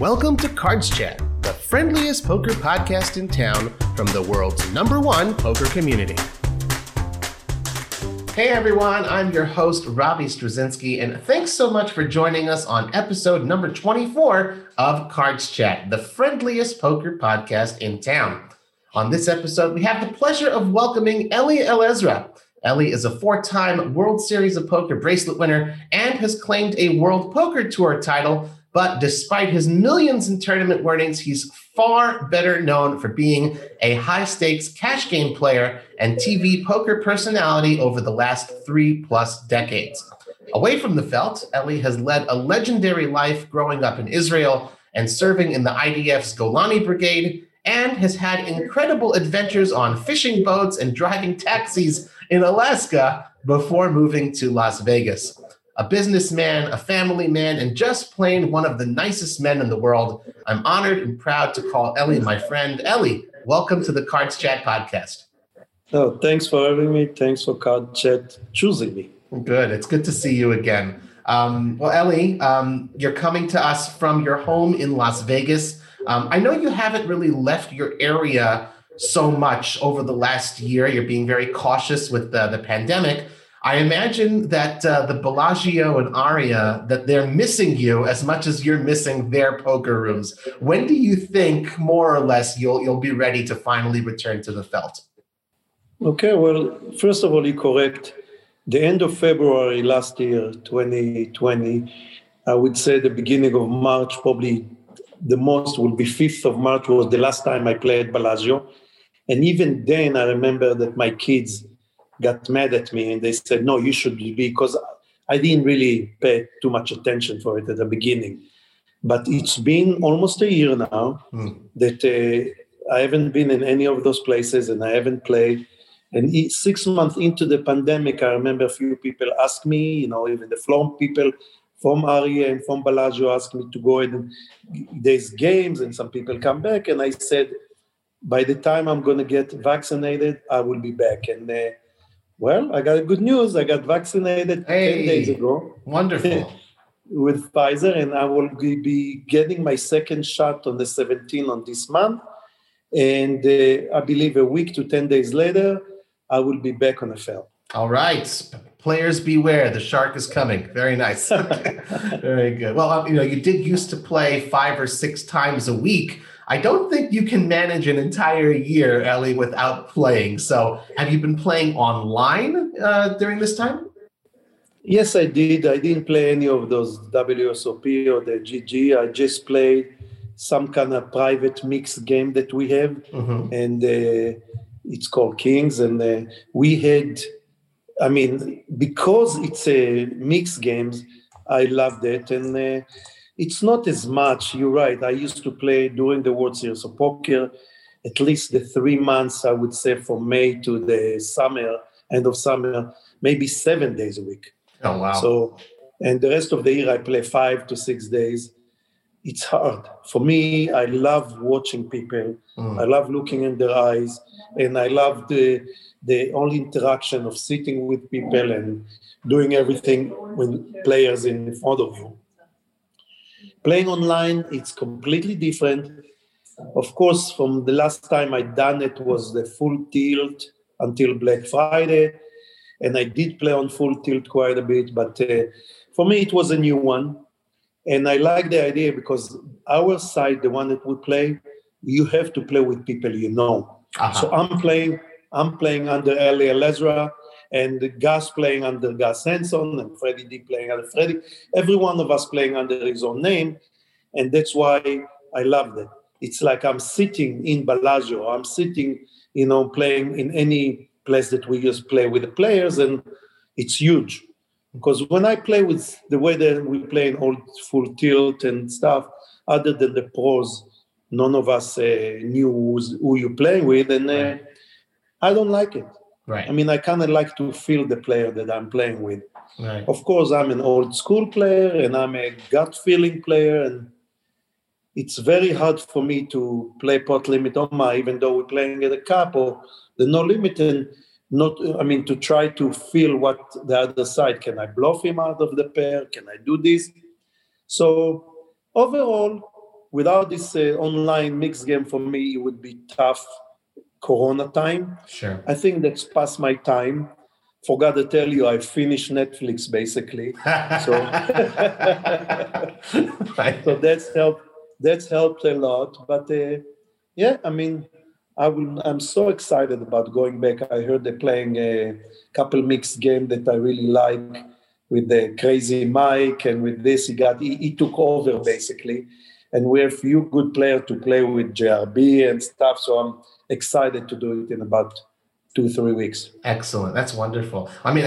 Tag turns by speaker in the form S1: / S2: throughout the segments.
S1: Welcome to Cards Chat, the friendliest poker podcast in town from the world's number one poker community. Hey everyone, I'm your host, Robbie Strazynski, and thanks so much for joining us on episode number 24 of Cards Chat, the friendliest poker podcast in town. On this episode, we have the pleasure of welcoming Eli Elezra. Ellie is a four time World Series of Poker bracelet winner and has claimed a World Poker Tour title. But despite his millions in tournament winnings, he's far better known for being a high stakes cash game player and TV poker personality over the last three plus decades. Away from the felt, Eli has led a legendary life growing up in Israel and serving in the IDF's Golani Brigade, and has had incredible adventures on fishing boats and driving taxis in Alaska before moving to Las Vegas. A businessman, a family man, and just plain one of the nicest men in the world. I'm honored and proud to call Ellie my friend. Ellie, welcome to the Cards Chat podcast.
S2: Oh, thanks for having me. Thanks for Card Chat choosing me.
S1: Good. It's good to see you again. Um, well, Ellie, um, you're coming to us from your home in Las Vegas. Um, I know you haven't really left your area so much over the last year. You're being very cautious with the, the pandemic. I imagine that uh, the Bellagio and Aria that they're missing you as much as you're missing their poker rooms. When do you think, more or less, you'll you'll be ready to finally return to the felt?
S2: Okay, well, first of all, you're correct. The end of February last year, 2020, I would say the beginning of March, probably the most will be 5th of March was the last time I played Bellagio. And even then, I remember that my kids got mad at me and they said, no, you should be, because I didn't really pay too much attention for it at the beginning. But it's been almost a year now mm. that uh, I haven't been in any of those places and I haven't played. And six months into the pandemic, I remember a few people asked me, you know, even the floor people from Aria and from Bellagio asked me to go and there's games and some people come back. And I said, by the time I'm going to get vaccinated, I will be back. And uh, well, I got good news. I got vaccinated
S1: hey,
S2: 10 days ago.
S1: Wonderful.
S2: with Pfizer, and I will be getting my second shot on the 17th on this month. And uh, I believe a week to 10 days later, I will be back on the field.
S1: All right. Players beware, the shark is coming. Very nice. Very good. Well, you know, you did used to play five or six times a week. I don't think you can manage an entire year, Ellie, without playing. So, have you been playing online uh, during this time?
S2: Yes, I did. I didn't play any of those WSOP or the GG. I just played some kind of private mixed game that we have, mm-hmm. and uh, it's called Kings. And uh, we had, I mean, because it's a mixed games, I loved it. And uh, it's not as much. You're right. I used to play during the World Series of Poker, at least the three months, I would say, from May to the summer, end of summer, maybe seven days a week.
S1: Oh, wow.
S2: So, and the rest of the year, I play five to six days. It's hard. For me, I love watching people. Mm. I love looking in their eyes. And I love the, the only interaction of sitting with people and doing everything with players in front of you. Playing online, it's completely different. Of course, from the last time I done it was the full tilt until Black Friday, and I did play on full tilt quite a bit. But uh, for me, it was a new one, and I like the idea because our side, the one that we play, you have to play with people you know. Uh-huh. So I'm playing, I'm playing under Eli Elezra and Gus playing under Gus Hansen and Freddie D playing under Freddie. Every one of us playing under his own name, and that's why I love it. It's like I'm sitting in Bellagio. I'm sitting, you know, playing in any place that we just play with the players, and it's huge. Because when I play with the way that we play in old full tilt and stuff, other than the pros, none of us uh, knew who you playing with, and uh, I don't like it.
S1: Right.
S2: I mean, I kind of like to feel the player that I'm playing with.
S1: Right.
S2: Of course, I'm an old school player and I'm a gut feeling player, and it's very hard for me to play pot limit on my, even though we're playing at a cup or the no limit, and not, I mean, to try to feel what the other side can I bluff him out of the pair? Can I do this? So overall, without this uh, online mixed game for me, it would be tough. Corona time.
S1: Sure.
S2: I think that's past my time. Forgot to tell you, I finished Netflix basically. so,
S1: right.
S2: so that's helped. That's helped a lot. But uh, yeah, I mean, I will. I'm so excited about going back. I heard they're playing a couple mixed game that I really like with the crazy Mike and with this he got he, he took over basically, and we have a few good players to play with JRB and stuff. So I'm excited to do it in about two three weeks.
S1: Excellent. That's wonderful. I mean,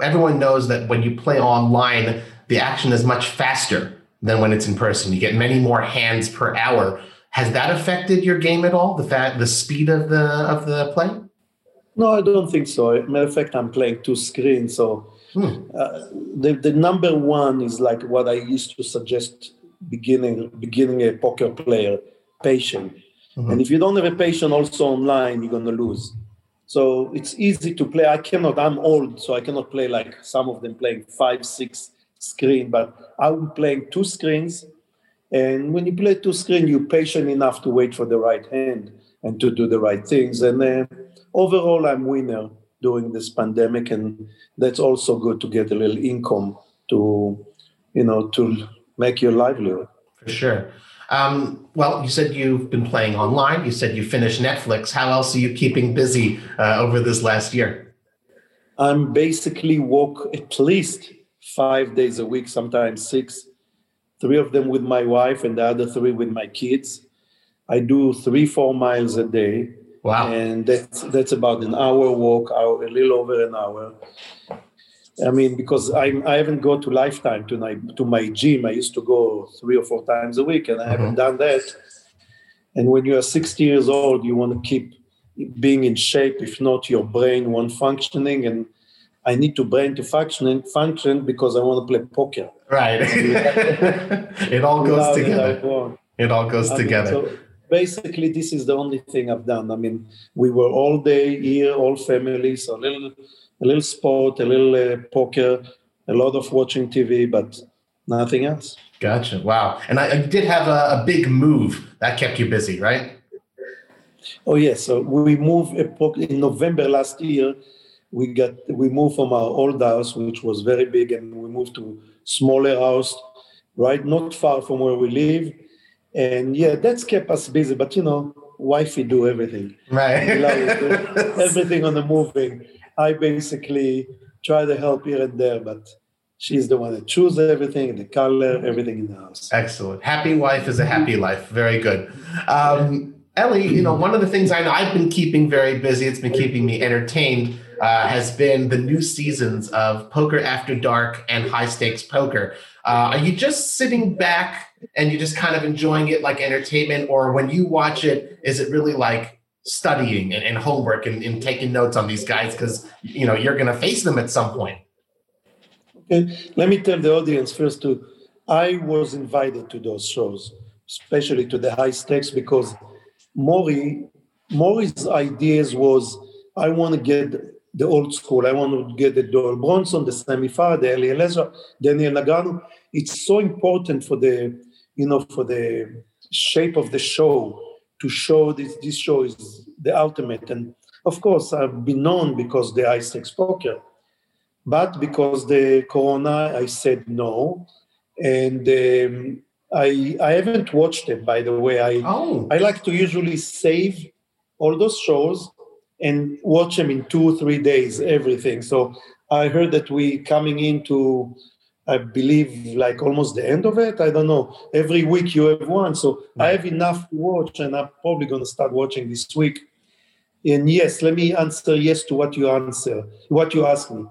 S1: everyone knows that when you play online, the action is much faster than when it's in person. You get many more hands per hour. Has that affected your game at all? The fact, the speed of the of the play?
S2: No, I don't think so. Matter of fact, I'm playing two screens, so hmm. uh, the the number one is like what I used to suggest beginning beginning a poker player, patient. Mm-hmm. And if you don't have a patient also online, you're gonna lose. So it's easy to play. I cannot. I'm old, so I cannot play like some of them playing five, six screen. But I'm playing two screens and when you play two screen, you're patient enough to wait for the right hand and to do the right things. And uh, overall, I'm winner during this pandemic, and that's also good to get a little income to, you know, to make your livelihood.
S1: For sure. Um, well, you said you've been playing online. You said you finished Netflix. How else are you keeping busy uh, over this last year?
S2: I'm basically walk at least five days a week, sometimes six three of them with my wife and the other three with my kids. I do three, four miles a day.
S1: Wow.
S2: And that's that's about an hour walk, hour, a little over an hour. I mean, because I I haven't gone to lifetime to my to my gym. I used to go three or four times a week, and I mm-hmm. haven't done that. And when you are 60 years old, you want to keep being in shape. If not, your brain won't functioning. And I need to brain to function function because I want to play poker.
S1: Right. it all goes together. It all goes I together. Mean, so
S2: basically, this is the only thing I've done. I mean, we were all day here, all families, a little, a little sport, a little uh, poker, a lot of watching TV, but nothing else.
S1: Gotcha. Wow. And I, I did have a, a, big move that kept you busy, right?
S2: Oh yes. So we moved in November last year. We got we moved from our old house, which was very big, and we moved to smaller house, right, not far from where we live. And yeah, that's kept us busy. But you know, wifey do everything.
S1: Right.
S2: everything on the moving. I basically try to help here and there, but she's the one that chooses everything, the color, everything in the house.
S1: Excellent. Happy wife is a happy life. Very good. Um, Ellie, you know, one of the things I know I've been keeping very busy, it's been keeping me entertained, uh, has been the new seasons of Poker After Dark and High Stakes Poker. Uh, are you just sitting back and you're just kind of enjoying it like entertainment, or when you watch it, is it really like studying and, and homework and, and, taking notes on these guys because you know you're going to face them at some point?
S2: Okay, let me tell the audience first too. I was invited to those shows, especially to the high stakes, because Mori, Mori's ideas was I want to get the old school. I want to get the Doyle Brunson, the Sammy Farha, the Eliezer, Daniel Negreanu It's so important for the, you know, for the shape of the show to show this. This show is the ultimate, and of course, I've been known because the high stakes poker, but because the Corona, I said no, and um, I I haven't watched it. By the way, I
S1: oh.
S2: I like to usually save all those shows and watch them in two three days everything so i heard that we coming into i believe like almost the end of it. I don't know. Every week you have one. So i have enough to watch and i'm probably going to start watching this week. And yes let me answer yes to what you answer what you asked me.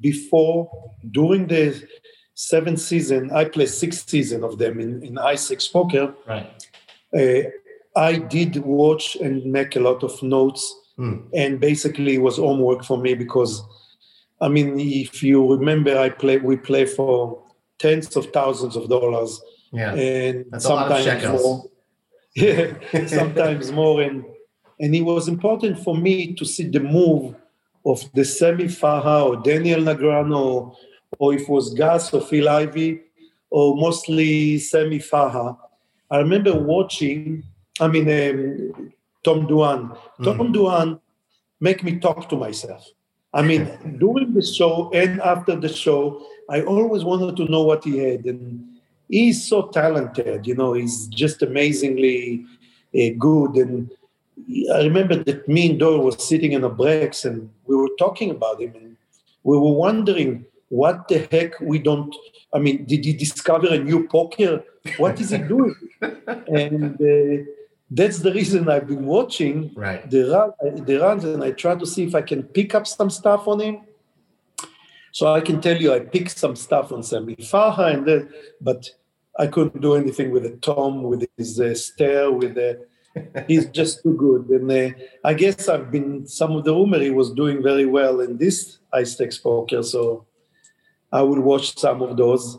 S2: Before during the seventh season i played six season of them in, in high stakes poker.
S1: Right.
S2: Uh, i did watch and make a lot of notes. Mm. And basically, it was homework for me because, I mean, if you remember, I play we play for tens of thousands of dollars.
S1: Yeah,
S2: and That's sometimes more. Yeah, sometimes more. And and it was important for me to see the move of the Sammy Farha or Daniel Negreanu, or if it was Gus or Phil Ivey, or mostly Sammy Farha. I remember watching. I mean, um, Tom. Mm-hmm. Tom Dwan make me talk to myself. I mean, during the show and after the show, I always wanted to know what he had, and he's so talented. You know, he's just amazingly uh, good. And I remember that me and Doyle was sitting in a breaks, and we were talking about him, and we were wondering what the heck we don't. I mean, did he discover a new poker? What is he doing? and uh, that's the reason I've been watching
S1: right.
S2: the run, the runs, and I try to see if I can pick up some stuff on him. So I can tell you, I picked some stuff on Sammy Farha, and then, but I couldn't do anything with the Tom, with his uh, stare, with the. he's just too good, and uh, I guess I've been. Some of the rumor he was doing very well in this High Stakes poker, so I will watch some of those.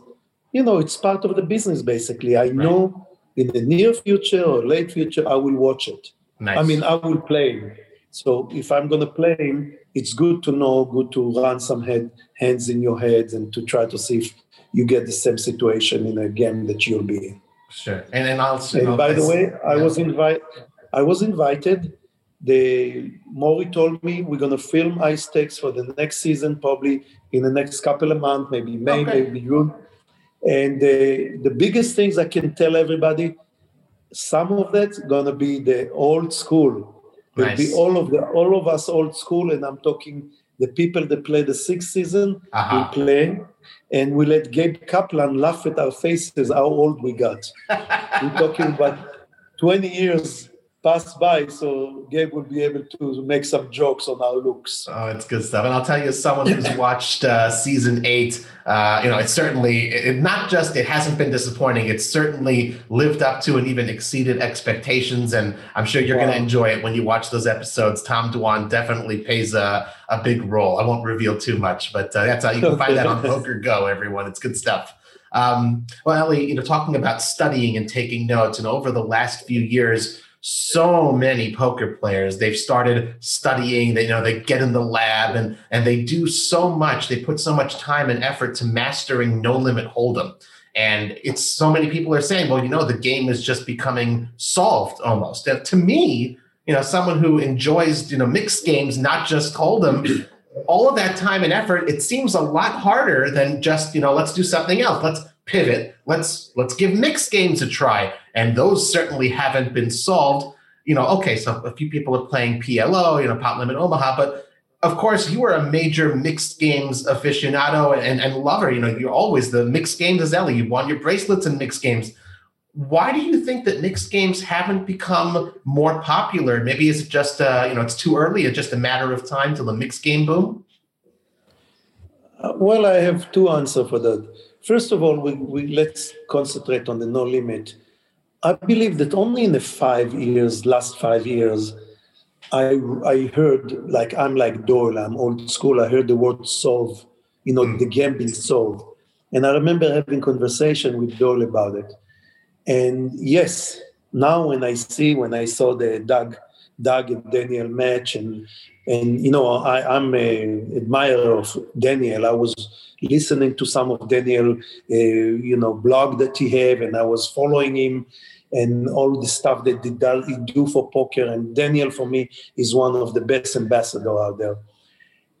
S2: You know, it's part of the business. Basically, I right. know in the near future or late future, I will watch it. Nice. I mean, I will play. So if I'm going to play, it's good to know, good to run some head hands in your head and to try to see if you get the same situation in a game that you'll be in.
S1: Sure. And then also.
S2: And by the way, I was invited. I was invited. The Mori told me we're going to film High Stakes for the next season, probably in the next couple of months, maybe May, okay. maybe June. And the, the biggest things I can tell everybody, some of that's gonna be the old school. Nice. It'll be all of the all of us old school, and I'm talking the people that play the sixth season uh-huh. will play, and we let Gabe Kaplan laugh at our faces how old we got. We're talking about 20 years pass by, so Gabe will be able to make some jokes on our looks.
S1: Oh, it's good stuff. And I'll tell you, as someone who's watched uh, season eight, uh, you know, it's certainly it, not just it hasn't been disappointing. It's certainly lived up to and even exceeded expectations. And I'm sure you're wow. going to enjoy it when you watch those episodes. Tom Dwan definitely plays a, a big role. I won't reveal too much, but uh, that's how you can find that on PokerGO. Everyone, it's good stuff. Um, well, Eli, you know, talking about studying and taking notes, and over the last few years so many poker players. They've started studying they you know they get in the lab and and they do so much. They put so much time and effort to mastering no limit hold'em. And it's so many people are saying well you know the game is just becoming solved almost. And to me you know someone who enjoys you know mixed games not just hold'em all of that time and effort it seems a lot harder than just you know let's do something else. Let's pivot. Let's let's give mixed games a try and those certainly haven't been solved. You know okay so a few people are playing plo you know pot limit omaha but of course you are a major mixed games aficionado and, and lover. You know you're always the mixed games azeli. You won your bracelets in mixed games. Why do you think that mixed games haven't become more popular? Maybe it's just uh, you know it's too early it's just a matter of time till the mixed game boom?
S2: Uh, well i have two answers for that. First of all, we, we let's concentrate on the no limit. I believe that only in the five years, last five years, I I heard like I'm like Doyle, I'm old school. I heard the word solve, you know, the game being solved. And I remember having conversation with Doyle about it. And yes, now when I see when I saw the Doug Doug and Daniel match and and you know I, I'm a admirer of Daniel. I was listening to some of Daniel, uh, you know, blog that he have, and I was following him and all the stuff that he do for poker. And Daniel, for me, is one of the best ambassador out there.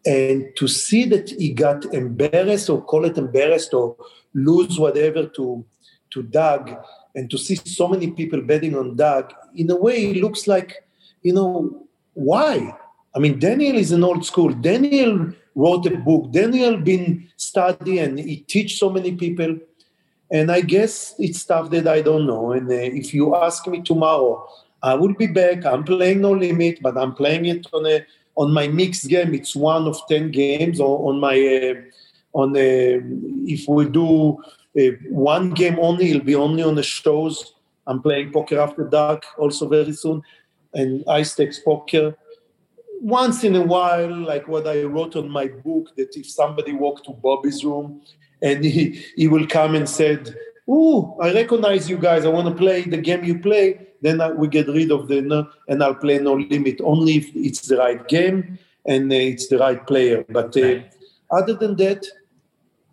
S2: And to see that he got embarrassed or call it embarrassed or lose whatever to to Doug, and to see so many people betting on Doug, in a way, it looks like, you know, why? I mean, Daniel is an old school. Daniel wrote a book. Daniel been study and he teach so many people. And I guess it's stuff that I don't know. And uh, if you ask me tomorrow, I will be back. I'm playing No Limit, but I'm playing it on a on my mixed game. It's one of ten games. Or on my uh, on a, if we do uh, one game only, it'll be only on the shows. I'm playing Poker After Dark also very soon, and High Stakes Poker once in a while, like what I wrote on my book, that if somebody walked to Bobby's room and he, he will come and said, "Oh, I recognize you guys. I want to play the game you play." Then I, we get rid of the no, and I'll play no limit only if it's the right game and uh, it's the right player. But uh, other than that,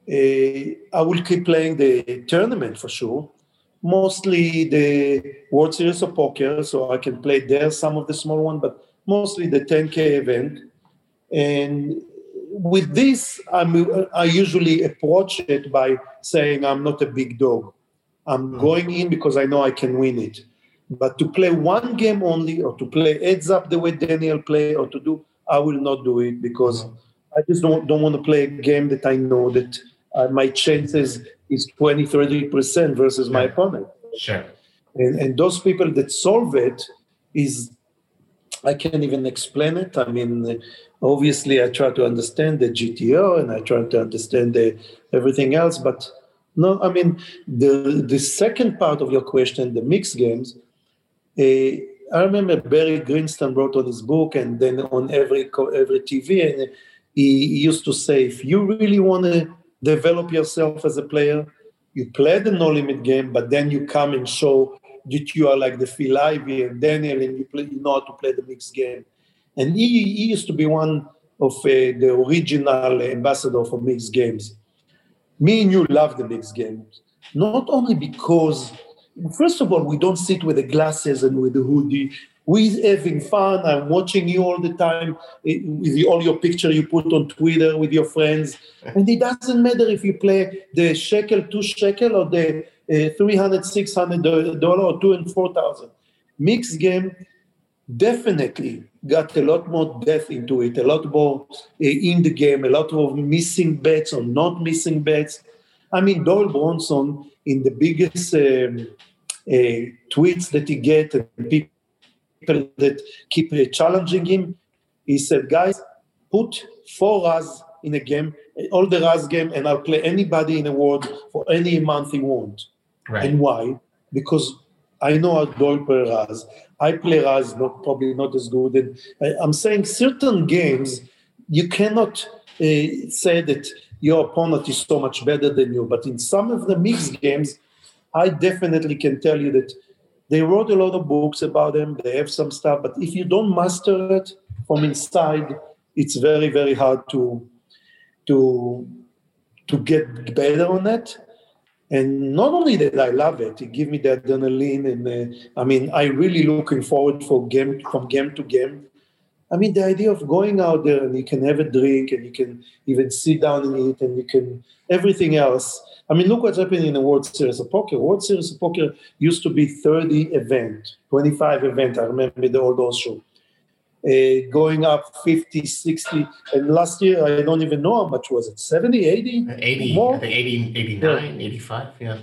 S2: uh, I will keep playing the tournament for sure. mostly the World Series of Poker, so I can play there some of the small one, but mostly the 10K event. And with this, I'm, I usually approach it by saying I'm not a big dog. I'm mm-hmm. going in because I know I can win it. But to play one game only, or to play heads up the way Daniel play, or to do, I will not do it because mm-hmm. I just don't, don't want to play a game that I know that uh, my chances is 20, 30% versus my opponent.
S1: Sure.
S2: And, and those people that solve it is, I can't even explain it. I mean, obviously, I try to understand the GTO and I try to understand the, everything else, but no, I mean, the, the second part of your question, the mixed games, uh, I remember Barry Greenstein wrote on his book and then on every every TV, and he, used to say, if you really want to develop yourself as a player, you play the no limit game, but then you come and show that you are like the Phil Ivey and Daniel, and you play, you know how to play the mixed game. And he, he used to be one of uh, the original ambassador for mixed games. Me and you love the mixed games, not only because first of all, we don't sit with the glasses and with the hoodie. We're having fun. I'm watching you all the time eh, with all your picture you put on Twitter with your friends, and it doesn't matter if you play the shekel, two shekel, or the uh, 300 600 dollar or two and four thousand. Mixed game definitely got a lot more depth into it, a lot more uh, in the game, a lot of missing bets or not missing bets. I mean, Doyle Brunson in the biggest um, uh, tweets that he get and people that keep challenging him, he said, guys, put four Razz in a game, all the Razz game, and I'll play anybody in the world for any month he want. Right. And why? Because I know how Doyle play Razz. I play Razz, not probably not as good. And I, am saying certain games you cannot uh, say that your opponent is so much better than you. But in some of the mixed games, I definitely can tell you that they wrote a lot of books about them. They have some stuff, but if you don't master it from inside, it's very, very hard to to to get better on it. And not only that, I love it. It gives me the adrenaline, and uh, I mean, I really looking forward for game from game to game. I mean, the idea of going out there and you can have a drink and you can even sit down and eat and you can everything else. I mean, look what's happening in the World Series of Poker. World Series of Poker used to be 30 event, 25 event. I remember the old old show. Uh, going up 50, 60. And last year, I don't even know how much was it, 70, 80?
S1: 80, more? I think 80, 89, yeah. 85, yeah.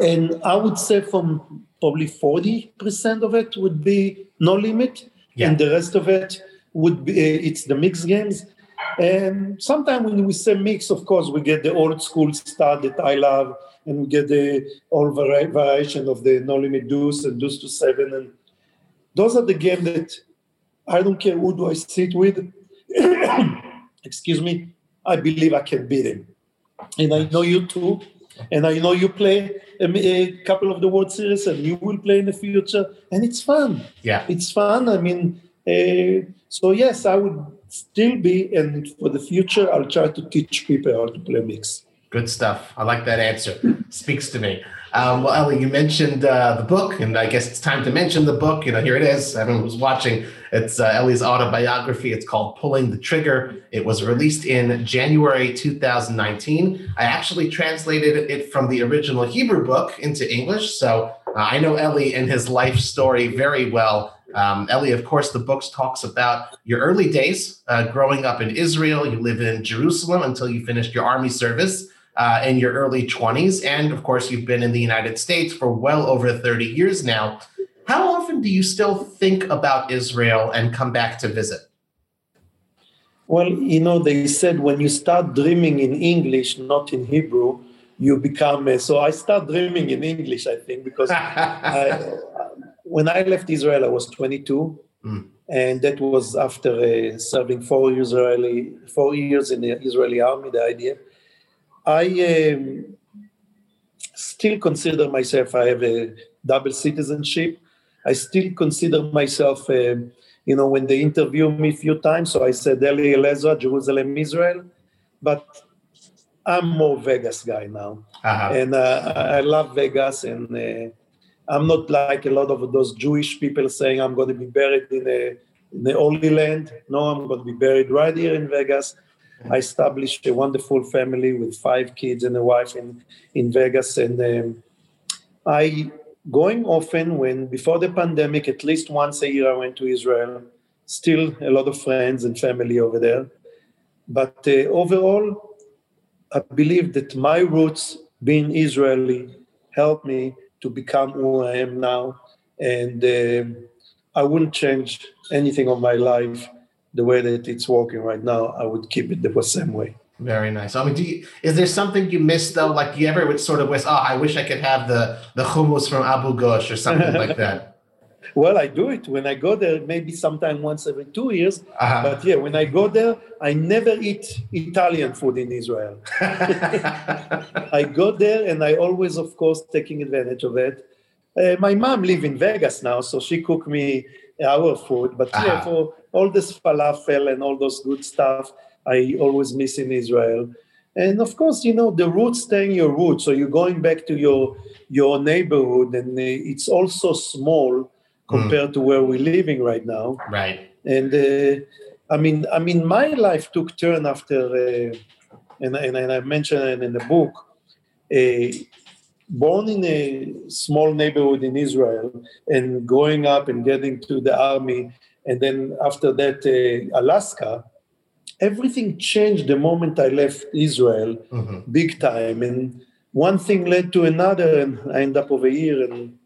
S2: And I would say from probably 40% of it would be no limit. Yeah. And the rest of it would be uh, it's the mixed games. And sometimes when we say mix, of course, we get the old school stuff that I love, and we get the old vari- variation of the no limit deuce and deuce to seven. And those are the games that I don't care who do I sit with. Excuse me. I believe I can beat him. And I know you too. And I know you play a, couple of the World Series and you will play in the future. And it's fun.
S1: Yeah.
S2: It's fun. I mean, uh, so yes, I would still be, and for the future, I'll try to teach people how to play mix.
S1: Good stuff. I like that answer. Speaks to me. Um, well, Ellie, you mentioned uh, the book, and I guess it's time to mention the book. You know, here it is. Everyone was watching. It's uh, Eli's autobiography. It's called Pulling the Trigger. It was released in January 2019. I actually translated it from the original Hebrew book into English. So uh, I know Eli and his life story very well. Um, Eli, of course, the book talks about your early days uh, growing up in Israel. You live in Jerusalem until you finished your army service uh, in your early 20s. And of course, you've been in the United States for well over 30 years now. How often do you still think about Israel and come back to visit?
S2: Well, you know, they said when you start dreaming in English, not in Hebrew, you become. A, so I start dreaming in English, I think, because I, when I left Israel, I was 22, mm. and that was after uh, serving four Israeli four years in the Israeli army. The idea, I um, still consider myself. I have a double citizenship. I still consider myself. Uh, you know, when they interview me a few times, so I said Eli Elazar, Jerusalem, Israel, but I'm more Vegas guy now, uh-huh. and uh, I love Vegas and. Uh, I'm not like a lot of those Jewish people saying I'm going to be buried in, a, in the Holy Land. No, I'm going to be buried right here in Vegas. I established a wonderful family with five kids and a wife in, in Vegas. And um, I going often when before the pandemic, at least once a year, I went to Israel. Still a lot of friends and family over there. But uh, overall, I believe that my roots, being Israeli, helped me to become who I am now. And uh, I wouldn't change anything of my life the way that it's working right now. I would keep it the same way.
S1: Very nice. I mean, do you, is there something you miss though? Like you ever would sort of wish, oh, I wish I could have the the hummus from Abu Ghosh or something like that.
S2: Well, I do it when I go there, maybe sometime once every two years. Uh-huh. But yeah, when I go there, I never eat Italian food in Israel. I go there and I always, of course, taking advantage of it. Uh, my mom live in Vegas now, so she cook me our food. But uh-huh. yeah, for all this falafel and all those good stuff, I always miss in Israel. And of course, you know, the roots staying your roots. So you're going back to your your neighborhood, and it's also small compared mm. to where we're living right now.
S1: Right.
S2: And uh, I mean, I mean, my life took turn after, uh, and, and, and I mentioned it in the book. Uh, born in a small neighborhood in Israel and growing up and getting to the army, and then after that, uh, Alaska everything changed the moment I left Israel, mm-hmm. big time. And one thing led to another, and I end up over here, and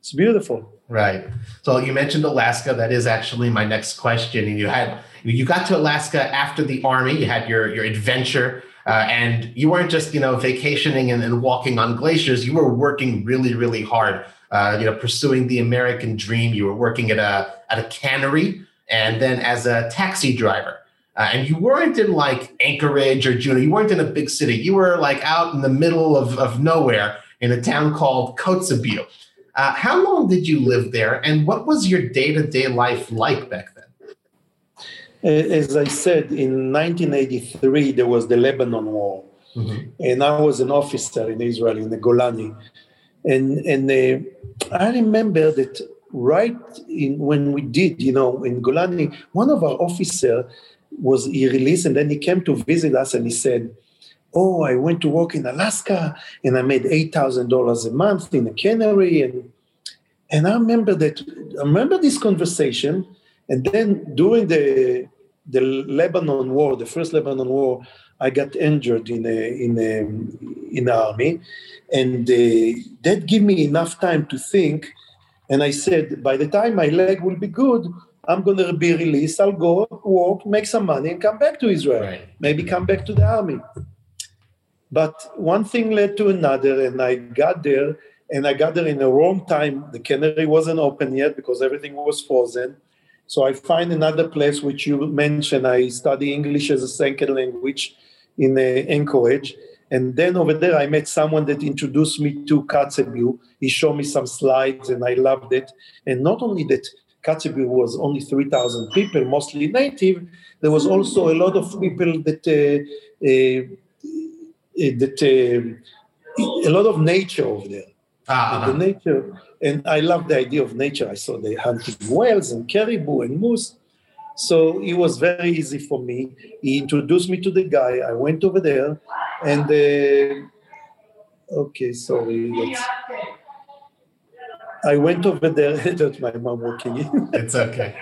S2: it's beautiful.
S1: Right. So you mentioned Alaska. That is actually my next question. And you had you got to Alaska after the army. You had your your adventure, uh, and you weren't just you know vacationing and, and, walking on glaciers. You were working really really hard. Uh, you know, pursuing the American dream. You were working at a at a cannery, and then as a taxi driver. Uh, and you weren't in like Anchorage or Juneau. You weren't in a big city. You were like out in the middle of, of nowhere in a town called Kotzebue. Uh, how long did you live there, and what was your day to day life like back then?
S2: As I said, in 1983, there was the Lebanon War. Mm-hmm. And I was an officer in Israel, in the Golani. And, and uh, I remember that right in, when we did, you know, in Golani, one of our officers was he released and then he came to visit us and he said oh i went to work in alaska and i made $8000 a month in a cannery. And and i remember that i remember this conversation and then during the the lebanon war the first lebanon war i got injured in a, in a, in the army and uh, that gave me enough time to think and i said by the time my leg will be good I'm going to be released. I'll go work, make some money, and come back to Israel. Right. Maybe come back to the army. But one thing led to another, and I got there, and I got there in the wrong time. The cannery wasn't open yet because everything was frozen. So I find another place which you mentioned. I study English as a second language in uh, Anchorage. And then over there, I met someone that introduced me to Kotzebue. He showed me some slides, and I loved it. And not only that, Kotzebue was only 3,000 people, mostly native. There was also a lot of people that uh, uh, uh that uh, a lot of nature over there. Uh-huh. The nature, and I love the idea of nature. I saw they hunting whales and caribou and moose. So it was very easy for me. He introduced me to the guy. I went over there, and uh, okay, sorry. That's, I went over there. That's my mom walking in.
S1: It's okay.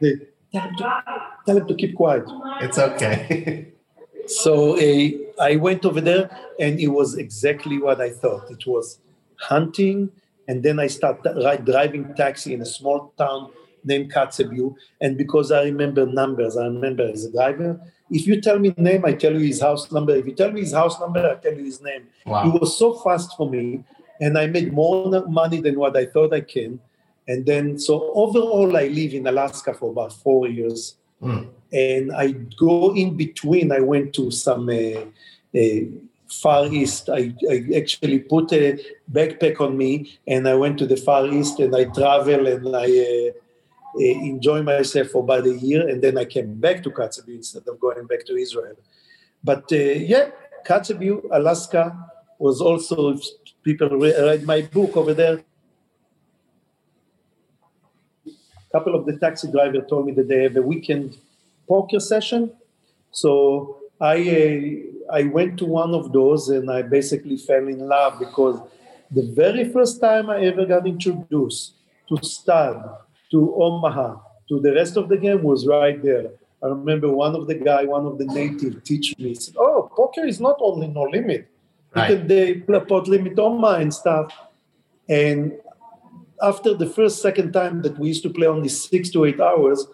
S2: They, tell, him to, tell him to keep quiet.
S1: It's okay.
S2: so uh, I went over there, and it was exactly what I thought. It was hunting, and then I started right, driving taxi in a small town named Kotzebue. And because I remember numbers, I remember as a driver. If you tell me name, I tell you his house number. If you tell me his house number, I tell you his name. Wow. It was so fast for me and I made more money than what I thought I can. And then, so overall, I live in Alaska for about four years. Mm. And I go in between. I went to some uh, uh, Far East. I, I, actually put a backpack on me and I went to the Far East and I travel and I uh, uh enjoy myself for about a year. And then I came back to Kotzebue instead of going back to Israel. But uh, yeah, Kotzebue, Alaska was also people re- read my book over there. A couple of the taxi drivers told me that they have a weekend poker session. So I, uh, I went to one of those and I basically fell in love because the very first time I ever got introduced to Stud, to Omaha, to the rest of the game was right there. I remember one of the guy, one of the native teach me, said, oh, poker is not only no limit. Right. They put limit on my and stuff." And after the first, second time that we used to play only six to eight hours,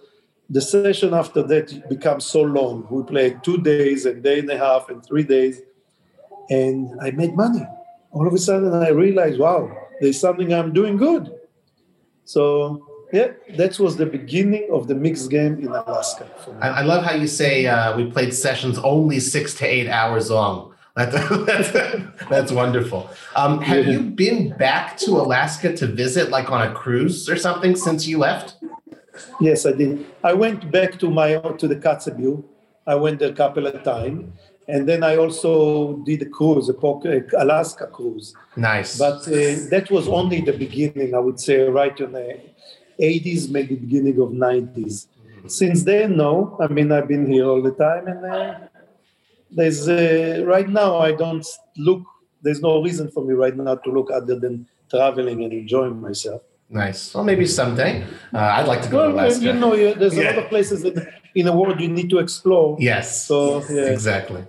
S2: the session after that becomes so long. We played two days and day and a half and three days, and I made money. All of a sudden, I realized, wow, there's something I'm doing good. So yeah, that was the beginning of the mixed game in Alaska.
S1: I, I, love how you say uh, we played sessions only six to eight hours long. That's, that's, that's wonderful. Um, have you been back to Alaska to visit, like on a cruise or something, since you left?
S2: Yes, I did. I went back to my to the Kotzebue. I went there a couple of times, and then I also did a cruise, a Alaska cruise.
S1: Nice.
S2: But uh, that was only the beginning. I would say right in the 80s, maybe beginning of 90s. Since then, no. I mean, I've been here all the time, and uh, there's uh, right now I don't look. There's no reason for me right now to look other than traveling and enjoying myself.
S1: Nice. Well, maybe someday. Uh, I'd like to go well, to Alaska.
S2: You know, there's yeah. a lot of places in, in the world you need to explore.
S1: Yes.
S2: So yeah.
S1: exactly.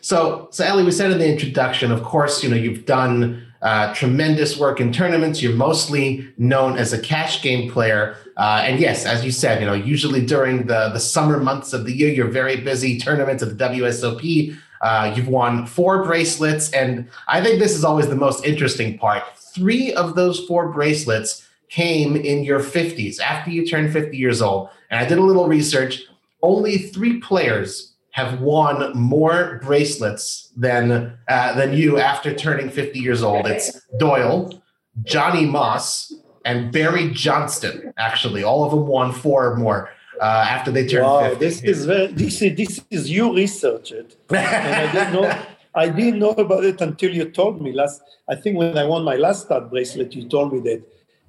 S1: So, so Ellie, we said in the introduction, of course, you know, you've done uh, tremendous work in tournaments. You're mostly known as a cash game player. Uh, and yes, as you said, you know, usually during the, the summer months of the year, you're very busy tournaments at the WSOP. Uh, you've won four bracelets. And I think this is always the most interesting part. Three of those four bracelets came in your 50s, after you turned 50 years old. And I did a little research. Only three players have won more bracelets than uh, than you after turning 50 years old. It's Doyle, Johnny Moss, and Berry Johnston. Actually, all of them won four or more uh, after they turned wow, 50.
S2: This is very, this is this is you researched, it, and I didn't know. I didn't know about it until you told me last. I think when I won my last stud bracelet, you told me that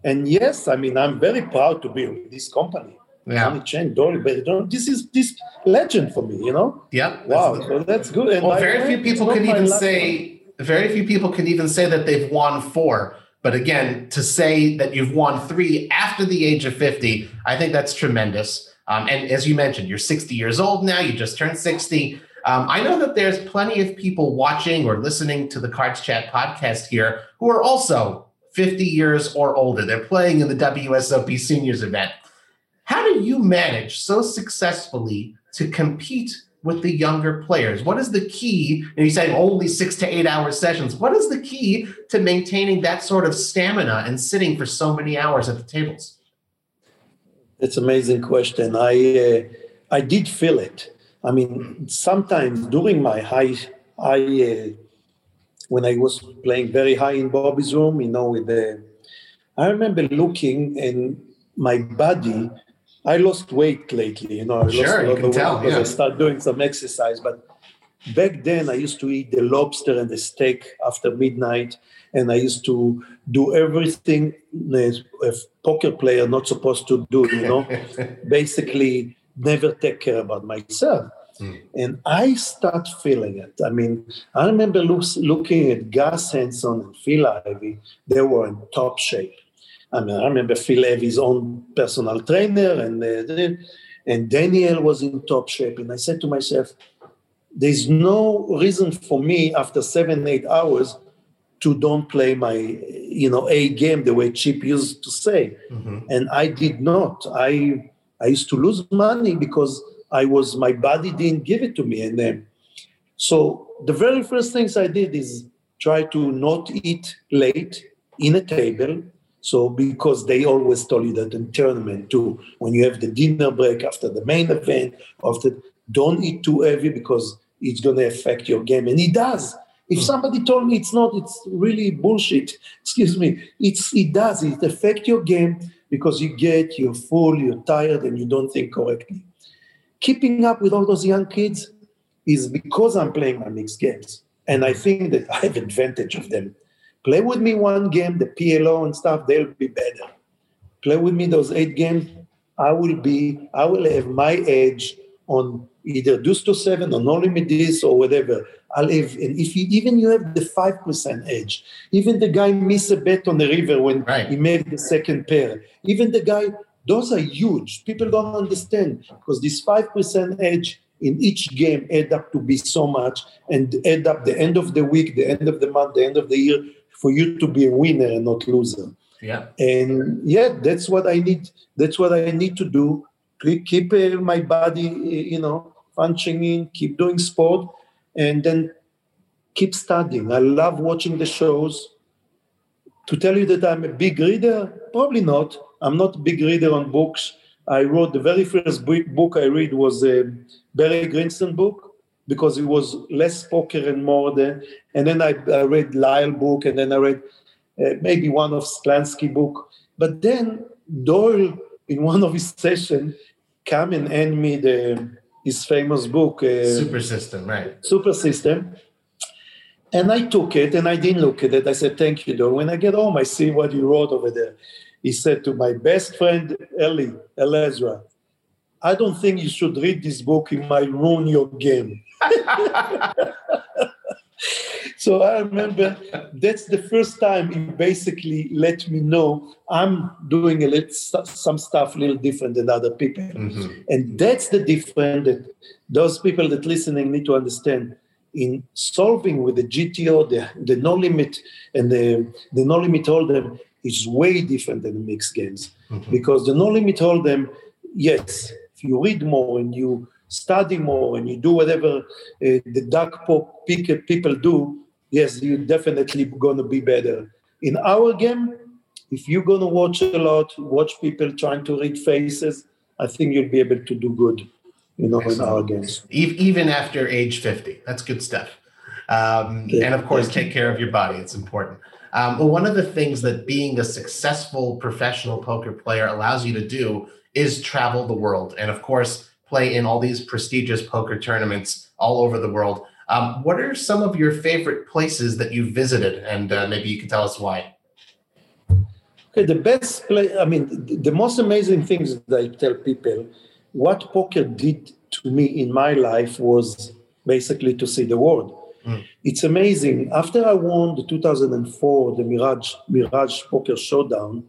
S2: and yes, I mean, I'm very proud to be with this company. Yeah. Johnny Chen, Dory, but this is this legend for me, you know?
S1: Yeah.
S2: Wow. so that's good.
S1: And well, very few people can even say, very few people can even say that they've won four. But again, to say that you've won three after the age of 50, I think that's tremendous. Um, and as you mentioned, you're 60 years old now, you just turned 60. Um, I know that there's plenty of people watching or listening to the Cards Chat podcast here who are also 50 years or older. They're playing in the WSOP Seniors event. How do you manage so successfully to compete with the younger players? What is the key? And you say only six to eight hour sessions. What is the key to maintaining that sort of stamina and sitting for so many hours at the tables?
S2: It's an amazing question. I uh, I did feel it. I mean, sometimes during my high high uh, when I was playing very high in Bobby's room, you know, with the, I remember looking and my body, I lost weight lately, you know, I
S1: sure,
S2: lost
S1: a lot of weight tell,
S2: because yeah. I started doing some exercise. But back then I used to eat the lobster and the steak after midnight. And I used to do everything a poker player not supposed to do, you know, basically never take care about myself. Mm. And I start feeling it. I mean, I remember look, looking at Gus Hansen and Phil Ivey, they were in top shape. I mean, I remember Phil Ivey's own personal trainer, and, uh, and Daniel was in top shape. And I said to myself, there's no reason for me after seven, eight hours to don't play my, you know, A game the way Chip used to say. Mm-hmm. And I did not. I I used to lose money because – I was my body didn't give it to me, and then so the very first things I did is try to not eat late in a table. So because they always told you that in tournament too, when you have the dinner break after the main event, after don't eat too heavy because it's going to affect your game, and it does. If hmm. somebody told me it's not, it's really bullshit. Excuse me. It's it does. It affect your game because you get you're full, you're tired, and you don't think correctly keeping up with all those young kids is because I'm playing my mixed games. And I think that I have advantage of them. Play with me one game, the PLO and stuff, they'll be better. Play with me those eight games, I will be, I will have my edge on either deuce to seven or no limit this or whatever. I'll have, and if you, even you have the 5% edge, even the guy miss a bet on the river when
S1: Right.
S2: he made the second pair, even the guy, those are huge. People don't understand because this 5% edge in each game add up to be so much and add up the end of the week, the end of the month, the end of the year for you to be a winner and not loser.
S1: Yeah.
S2: and yeah that's what i need that's what i need to do. Keep, keep uh, my body uh, you know functioning keep doing sport and then keep studying. I love watching the shows. To tell you that i'm a big reader? Probably not. I'm not a big reader on books. I wrote the very first book book i read was a barry Greenstein book because it was less poker and more than and then i, I read lyle book and then i read uh, maybe one of Sklansky book. But then Doyle, in one of his session, come and hand me the his famous book, uh,
S1: Super system, right?
S2: Super System. And I took it and I didn't look at it. I said, Thank you, Doyle. When I get home, I see what you wrote over there. He said to my best friend, Eli, Elezra, I don't think you should read this book. It might ruin your game. so I remember that's the first time he basically let me know I'm doing a little, some stuff a little different than other people.
S1: Mhm.
S2: And that's the difference that those people that listening need to understand in solving with the GTO, the, the no limit and the, the no limit hold'em is way different than the mixed games.
S1: Mhm.
S2: Because the no limit hold'em, yes, you read more and you study more and you do whatever uh, the dark pop people do, yes, you're definitely going to be better. In our game, if you're going to watch a lot, watch people trying to read faces, I think you'll be able to do good, you know, in our games.
S1: Even after age 50. That's good stuff. Um,
S2: Yeah.
S1: and of course, take care of your body. It's important. Um, well, one of the things that being a successful professional poker player allows you to do is travel the world. And of course, play in all these prestigious poker tournaments all over the world. Um, what are some of your favorite places that you've visited? And uh, maybe you can tell us why.
S2: Okay, the best place, I mean, the, the most amazing things that I tell people, what poker did to me in my life was basically to see the world.
S1: Mm.
S2: It's amazing. After I won the 2004, the Mirage, Mirage Poker Showdown,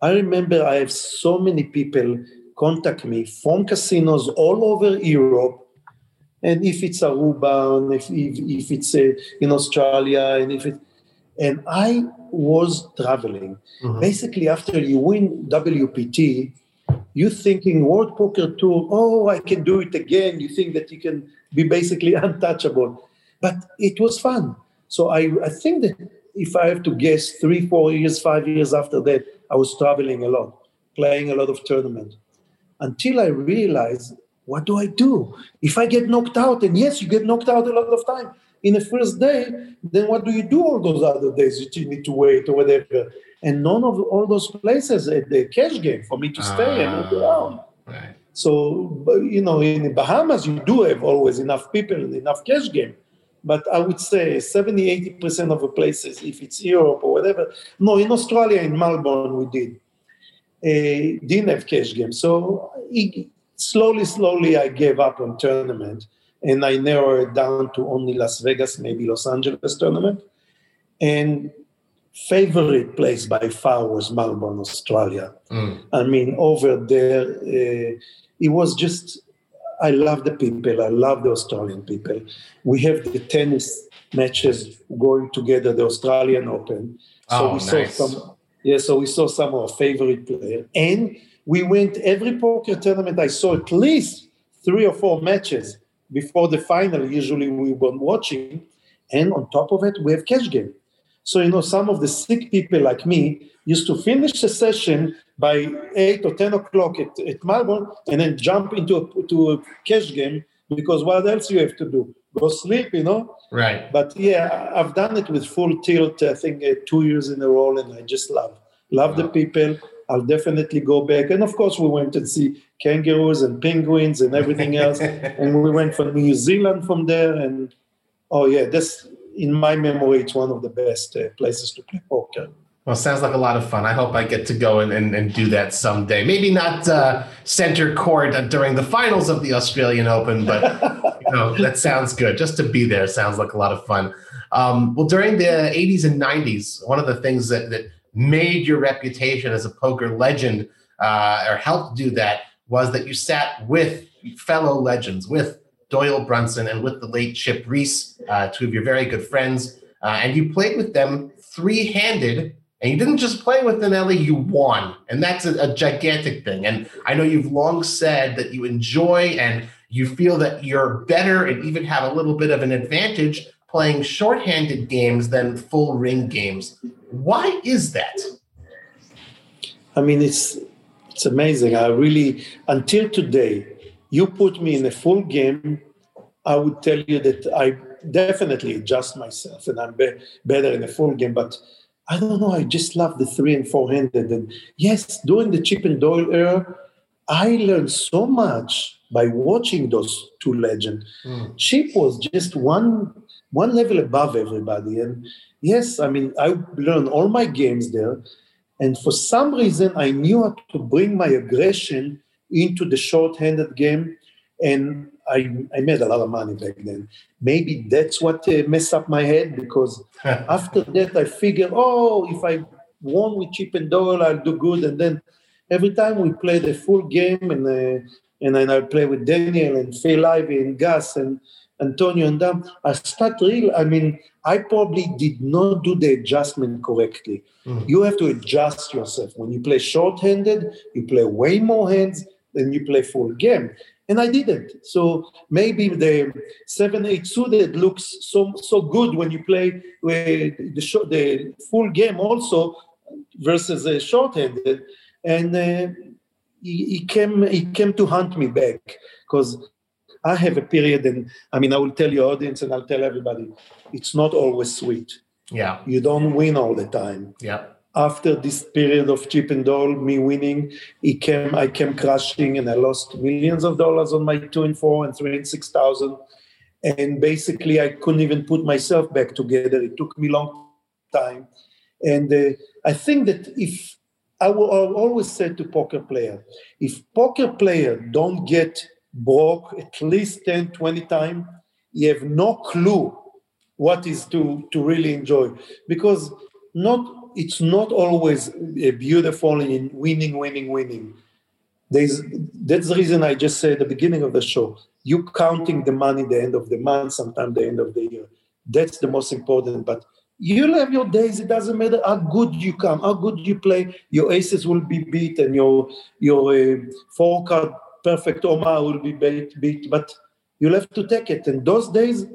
S2: I remember I have so many people contact me from casinos all over Europe. And if it's Aruba, and if, if, if it's uh, in Australia, and if it, and I was traveling.
S1: Mhm.
S2: Basically, after you win WPT, you thinking World Poker Tour, oh, I can do it again. You think that you can be basically untouchable. But it was fun. So I, I think that if I have to guess, three, four years, five years after that, I was traveling a lot, playing a lot of tournaments. Until I realized, what do I do? If I get knocked out, and yes, you get knocked out a lot of time in the first day, then what do you do all those other days that you need to wait or whatever? And none of all those places had the cash game for me to stay and move
S1: Ah.
S2: around.
S1: Right.
S2: So, you know, in the Bahamas, you do have always enough people and enough cash game. But I would say 70, 80% of the places, if it's Europe or whatever, no, in Australia, in Melbourne, we did, uh, didn't have cash game. So it, slowly, slowly, I gave up on tournament and I narrowed it down to only Las Vegas, maybe Los Angeles tournament. And favorite place by far was Melbourne, Australia.
S1: Mm.
S2: I mean, over there, uh, it was just, I love the people. I love the Australian people. We have the tennis matches going together, the Australian Open. So
S1: Oh,
S2: we saw
S1: nice.
S2: some, yeah, so we saw some of our favorite players. And we went every poker tournament, I saw at least three or four matches before the final. Usually we were watching. And on top of it, we have cash game. So, you know, some of the sick people like me used to finish the session by 8 or 10 o'clock at, at Melbourne and then jump into a, to a cash game because what else you have to do? Go sleep, you know?
S1: Right.
S2: But yeah, I've done it with full tilt, I think uh, two years in a row, and I just love, love the people. I'll definitely go back. And of course, we went and see kangaroos and penguins and everything else. and we went from New Zealand from there. And oh, yeah, that's in my memory, it's one of the best uh, places to play poker.
S1: Well, sounds like a lot of fun. I hope I get to go and, and, and do that someday. Maybe not uh, center court during the finals of the Australian Open, but you know that sounds good. Just to be there sounds like a lot of fun. Um, well, during the 80s and 90s, one of the things that, that made your reputation as a poker legend uh, or helped do that was that you sat with fellow legends, with Doyle Brunson and with the late Chip Reese, uh, two of your very good friends, uh, and you played with them three handed and you didn't just play with Nelly, you won. And that's a, a, gigantic thing. And I know you've long said that you enjoy and you feel that you're better and even have a little bit of an advantage playing shorthanded games than full ring games. Why is that?
S2: I mean, it's it's amazing. I really until today, you put me in a full game, I would tell you that I definitely adjust myself and I'm be- better in a full game. But I don't know. I just love the three and four handed. And yes, during the Chip and Doyle era, I learned so much by watching those two legends. Mm. Chip was just one one level above everybody. And yes, I mean, I learned all my games there. And for some reason, I knew how to bring my aggression into the short-handed game. And I, I made a lot of money back then. Maybe that's what uh, messed up my head because after that I figured, oh, if I won with Chip and Doyle, I'll do good. And then every time we played a full game, and uh, and then I play with Daniel and Phil Ivey and Gus and Antonio and them, I start real. I mean, I probably did not do the adjustment correctly. Mm. You have to adjust yourself when you play short-handed. You play way more hands than you play full game and I didn't. So maybe the seven eight suited looks so so good when you play with the short, the full game also versus a short-handed, and uh, he, he, came he came to hunt me back because I have a period, and I mean I will tell your audience and I'll tell everybody, it's not always sweet.
S1: Yeah,
S2: you don't win all the time.
S1: Yeah
S2: after this period of chip and Doyle, me winning, he came, I came crashing and I lost millions of dollars on my two and four and three and six thousand. And basically, I couldn't even put myself back together. It took me a long time. And uh, I think that if I will always say to poker player, if poker player don't get broke at least 10, 20 times, you have no clue what is to, to really enjoy. Because not it's not always beautiful in winning, winning, winning. There's, that's the reason I just said at the beginning of the show. You counting the money the end of the month, sometimes the end of the year. That's the most important. But you'll have your days. It doesn't matter how good you come, how good you play. Your aces will be beat, and your your uh, four card perfect Omaha will be beat, beat. But you'll have to take it. And those days,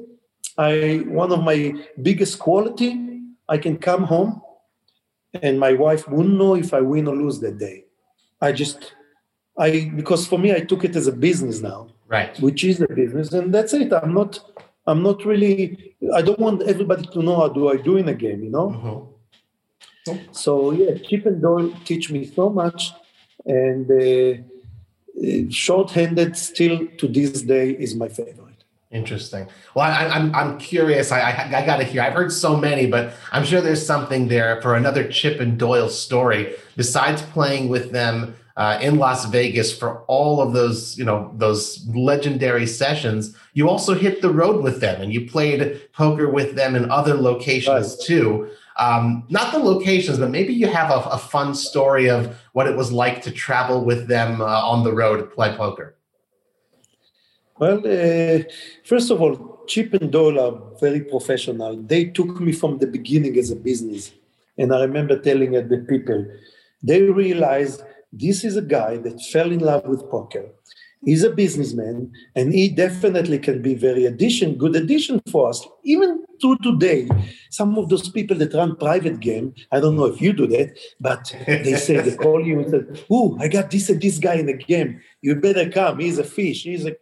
S2: I one of my biggest quality. I can come home and my wife wouldn't know if I win or lose that day. I just, I because for me I took it as a business now,
S1: right?
S2: Which is a business, and that's it. I'm not, I'm not really. I don't want everybody to know how do I do in a game, you know. Mm-hmm. So yeah, Chip and Doyle teach me so much, and uh, short-handed still to this day is my favorite.
S1: Interesting. Well, I, am I'm, I'm curious. I, I, I got to hear. I've heard so many, but I'm sure there's something there for another Chip and Doyle story. Besides playing with them uh, in Las Vegas for all of those, you know, those legendary sessions, you also hit the road with them and you played poker with them in other locations right. too. Um, not the locations, but maybe you have a, a, fun story of what it was like to travel with them uh, on the road to play poker.
S2: Well, uh, first of all, Chip and Doyle are very professional. They took me from the beginning as a business. And I remember telling the people, they realized this is a guy that fell in love with poker. He's a businessman, and he definitely can be very addition, good addition for us. Even to today, some of those people that run private game, I don't know if you do that, but they say they call you and say, "Oh, I got this and this guy in the game. You better come. He's a fish. He's a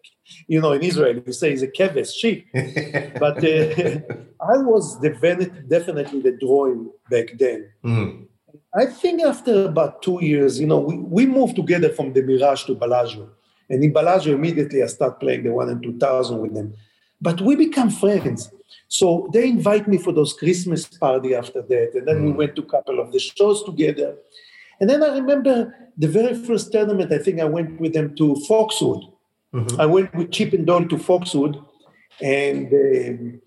S2: you know, in Israel, you say it's a keves, sheep. but uh, I was definitely the drawing back then. Mm. I think after about two years, you know, we, we moved together from the Mirage to Bellagio. And in Bellagio, immediately I start playing the one and 2000 with them. But we become friends. So they invite me for those Christmas party after that, and then mm. we went to a couple of the shows together. And then I remember the very first tournament. I think I went with them to Foxwood. Mm-hmm. I went with Chip and Doyle to Foxwood, and um,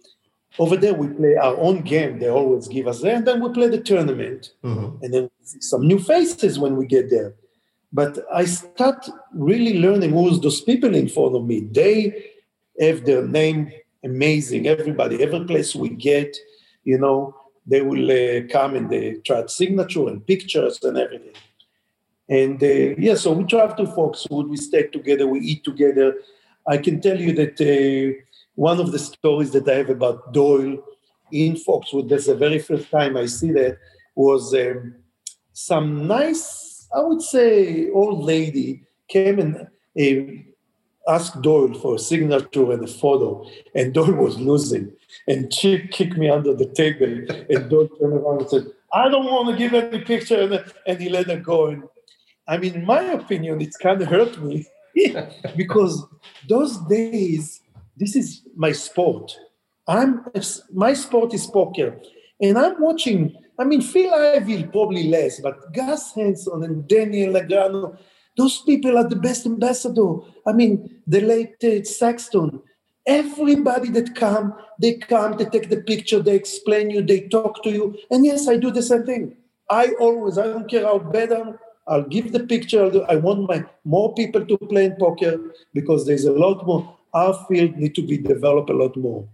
S2: over there we play our own game. They always give us there, and then we play the tournament, mm-hmm. and then some new faces when we get there. But I start really learning who's those people in front of me. They have their name amazing. Everybody, every place we get, you know, they will uh, come and they try signature and pictures and everything. And uh, yeah, so we drive to Foxwood, we stay together, we eat together. I can tell you that uh, one of the stories that I have about Doyle in Foxwood, that's the very first time I see that, was um, some nice, I would say, old lady came and uh, asked Doyle for a signature and a photo, and Doyle was losing. And Chip kicked me under the table, and Doyle turned around and said, I don't want to give any picture, and, and he let her go. And I mean, in my opinion, it's kind of hurt me because those days, this is my sport. I'm my sport is poker, and I'm watching. I mean, Phil Ivey probably less, but Gus Hansen and Daniel Negreanu, those people are the best ambassador. I mean, the late uh, Sexton. Everybody that come, they come, they take the picture, they explain you, they talk to you. And yes, I do the same thing. I always, I don't care how bad I'm, I'll give the picture. I want my more people to play in poker because there's a lot more. Our field need to be developed a lot more.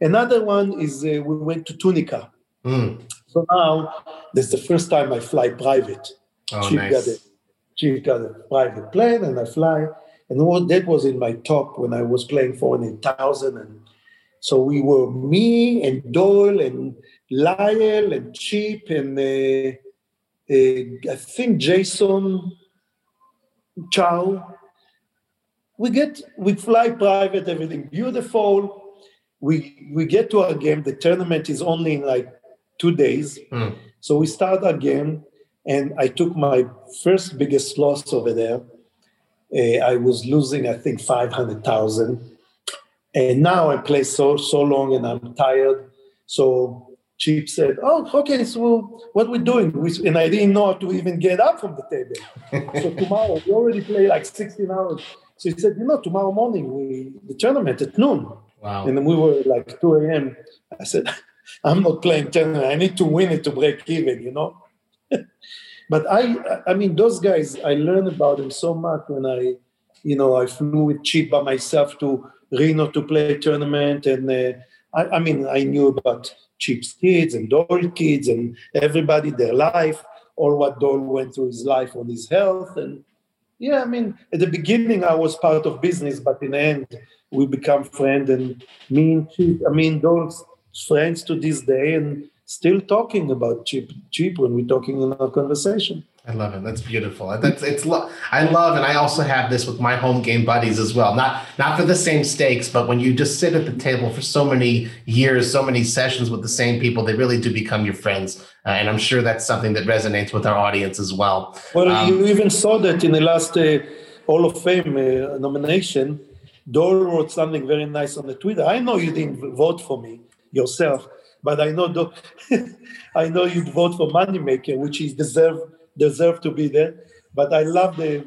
S2: Another one is uh, we went to Tunica. Mm. So now that's the first time I fly private.
S1: Oh, nice
S2: she got a private plane and I fly. And what that was in my top when I was playing for an thousand. And so we were me and Doyle and Lyle and Chip and uh, uh, I think Jason Chow. We get we fly private, everything beautiful. We we get to our game. The tournament is only in like two days. Mm. So we start our game and I took my first biggest loss over there. Uh, I was losing, I think, 500,000. And now I play so so long and I'm tired. So Chip said, "Oh, okay. So what we're doing?" We, and I didn't know how to even get up from the table. so tomorrow we already play like 16 hours. So he said, "You know, tomorrow morning we the tournament at noon."
S1: Wow.
S2: And then we were like 2 a.m. I said, "I'm not playing tournament. I need to win it to break even." You know. but I, I mean, those guys, I learned about them so much when I, you know, I flew with Chip by myself to Reno to play a tournament, and uh, I, I, mean, I knew about Chip's kids and Doyle kids and everybody, their life, or what Doyle went through his life on his health, and yeah, I mean, at the beginning I was part of business, but in the end we become friends, and me and Chip, I mean, Doyle's friends to this day, and still talking about Chip Chip when we're talking in our conversation.
S1: I love it. That's beautiful. That's it's. Lo- I love, and I also have this with my home game buddies as well. Not not for the same stakes, but when you just sit at the table for so many years, so many sessions with the same people, they really do become your friends. Uh, and I'm sure that's something that resonates with our audience as well.
S2: Well, um, you even saw that in the last uh, Hall of Fame uh, nomination. Doyle wrote something very nice on the Twitter. I know you didn't vote for me yourself, but I know I know you'd vote for Moneymaker, which is deserve deserve to be there. But I love the